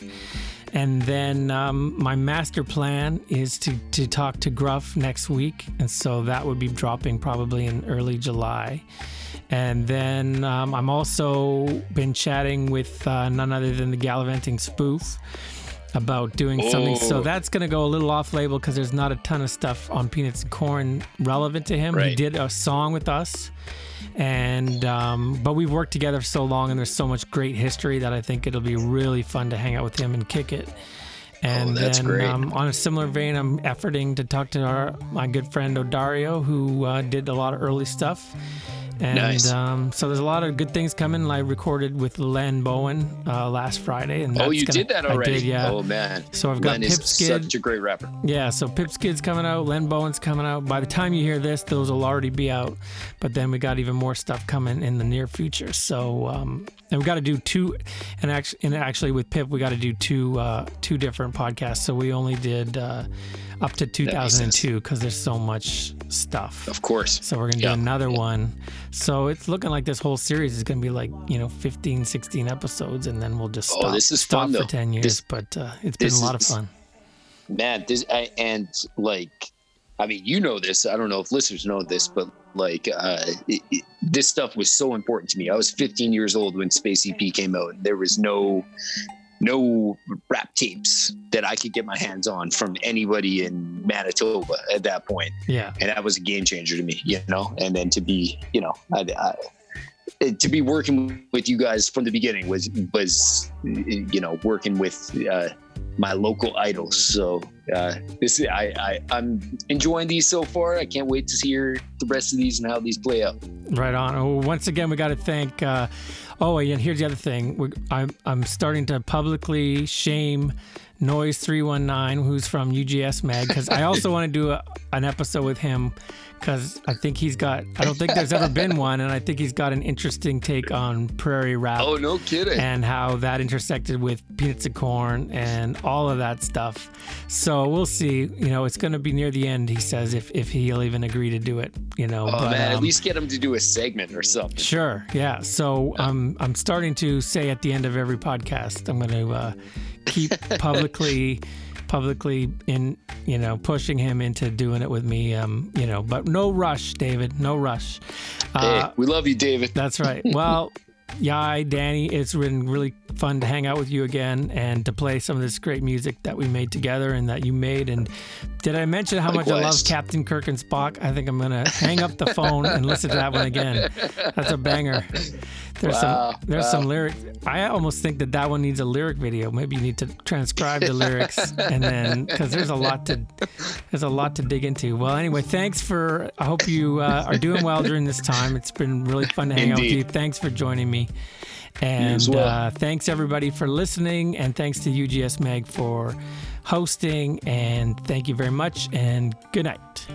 And then um, my master plan is to, to talk to Gruff next week. And so that would be dropping probably in early July. And then um, I'm also been chatting with uh, none other than the Gallivanting Spoof about doing something. So Oh. that's going to go a little off label because there's not a ton of stuff on Peanuts and Corn relevant to him. He did a song with us. And um, but we've worked together so long, and there's so much great history that I think it'll be really fun to hang out with him and kick it. And Oh, then. Um, on a similar vein, I'm efforting to talk to our my good friend Odario, who uh, did a lot of early stuff. And Nice. um, so there's a lot of good things coming. I recorded with Len Bowen uh, last Friday, and Oh, that's you gonna- did that I already? did, yeah. Oh man. So I've got Len is Pipskid. such a great rapper. Yeah, so Pipskid's coming out, Len Bowen's coming out. By the time you hear this, those will already be out. But then we got even more stuff coming in the near future. So um, and we got to do two, and actually, and actually with Pip, we got to do two uh, two different podcasts. So we only did uh, up to 2002 because there's so much stuff. Of course. So we're gonna do another one. So it's looking like this whole series is gonna be like you know 15, 16 episodes, and then we'll just Oh, stop, this is stop fun, for though. 10 years. This- but uh, it's been a lot of fun. Man, this I, and like, I mean, you know this. I don't know if listeners know this, but like, uh, it, it- this stuff was so important to me. I was 15 years old when Space EP came out. There was no no rap tapes that I could get my hands on from anybody in Manitoba at that point. Yeah. and that was a game changer to me, you know. And then to be, you know, I, I, to be working with you guys from the beginning was was you know working with uh, my local idols. So uh, this is, I, I I'm enjoying these so far. I can't wait to hear the rest of these and how these play out. Right on. Oh, once again, we got to thank. Uh, oh, and here's the other thing. we I'm I'm starting to publicly shame Noise three one nine, who's from UGS Mag, because I also [laughs] want to do a, an episode with him because I think he's got. I don't think there's ever been one, and I think he's got an interesting take on prairie rap. Oh, no kidding. And how that intersected with peanuts and corn and all of that stuff. So we'll see. You know, it's going to be near the end. He says if if he'll even agree to do it. You know. Oh but, man, at um, least get him to do a segment or something. Sure. Yeah. So um, I'm starting to say at the end of every podcast, I'm going to uh, keep [laughs] publicly, publicly in, you know, pushing him into doing it with me. Um, you know, but no rush, David. No rush. Uh, hey, we love you, David. That's right. Well, Yai, Danny, it's been really fun to hang out with you again and to play some of this great music that we made together and that you made. And did I mention how much I love Captain Kirk and Spock? I think I'm gonna hang up the phone and listen to that one again. That's a banger. There's Wow, some there's wow. some lyrics. I almost think that that one needs a lyric video. Maybe you need to transcribe the lyrics and then because there's a lot to there's a lot to dig into. Well, anyway, thanks for. I hope you uh, are doing well during this time. It's been really fun to hang out with you. Thanks for joining me. And as well. uh, thanks everybody for listening, and thanks to UGS Mag for hosting. And thank you very much, and good night.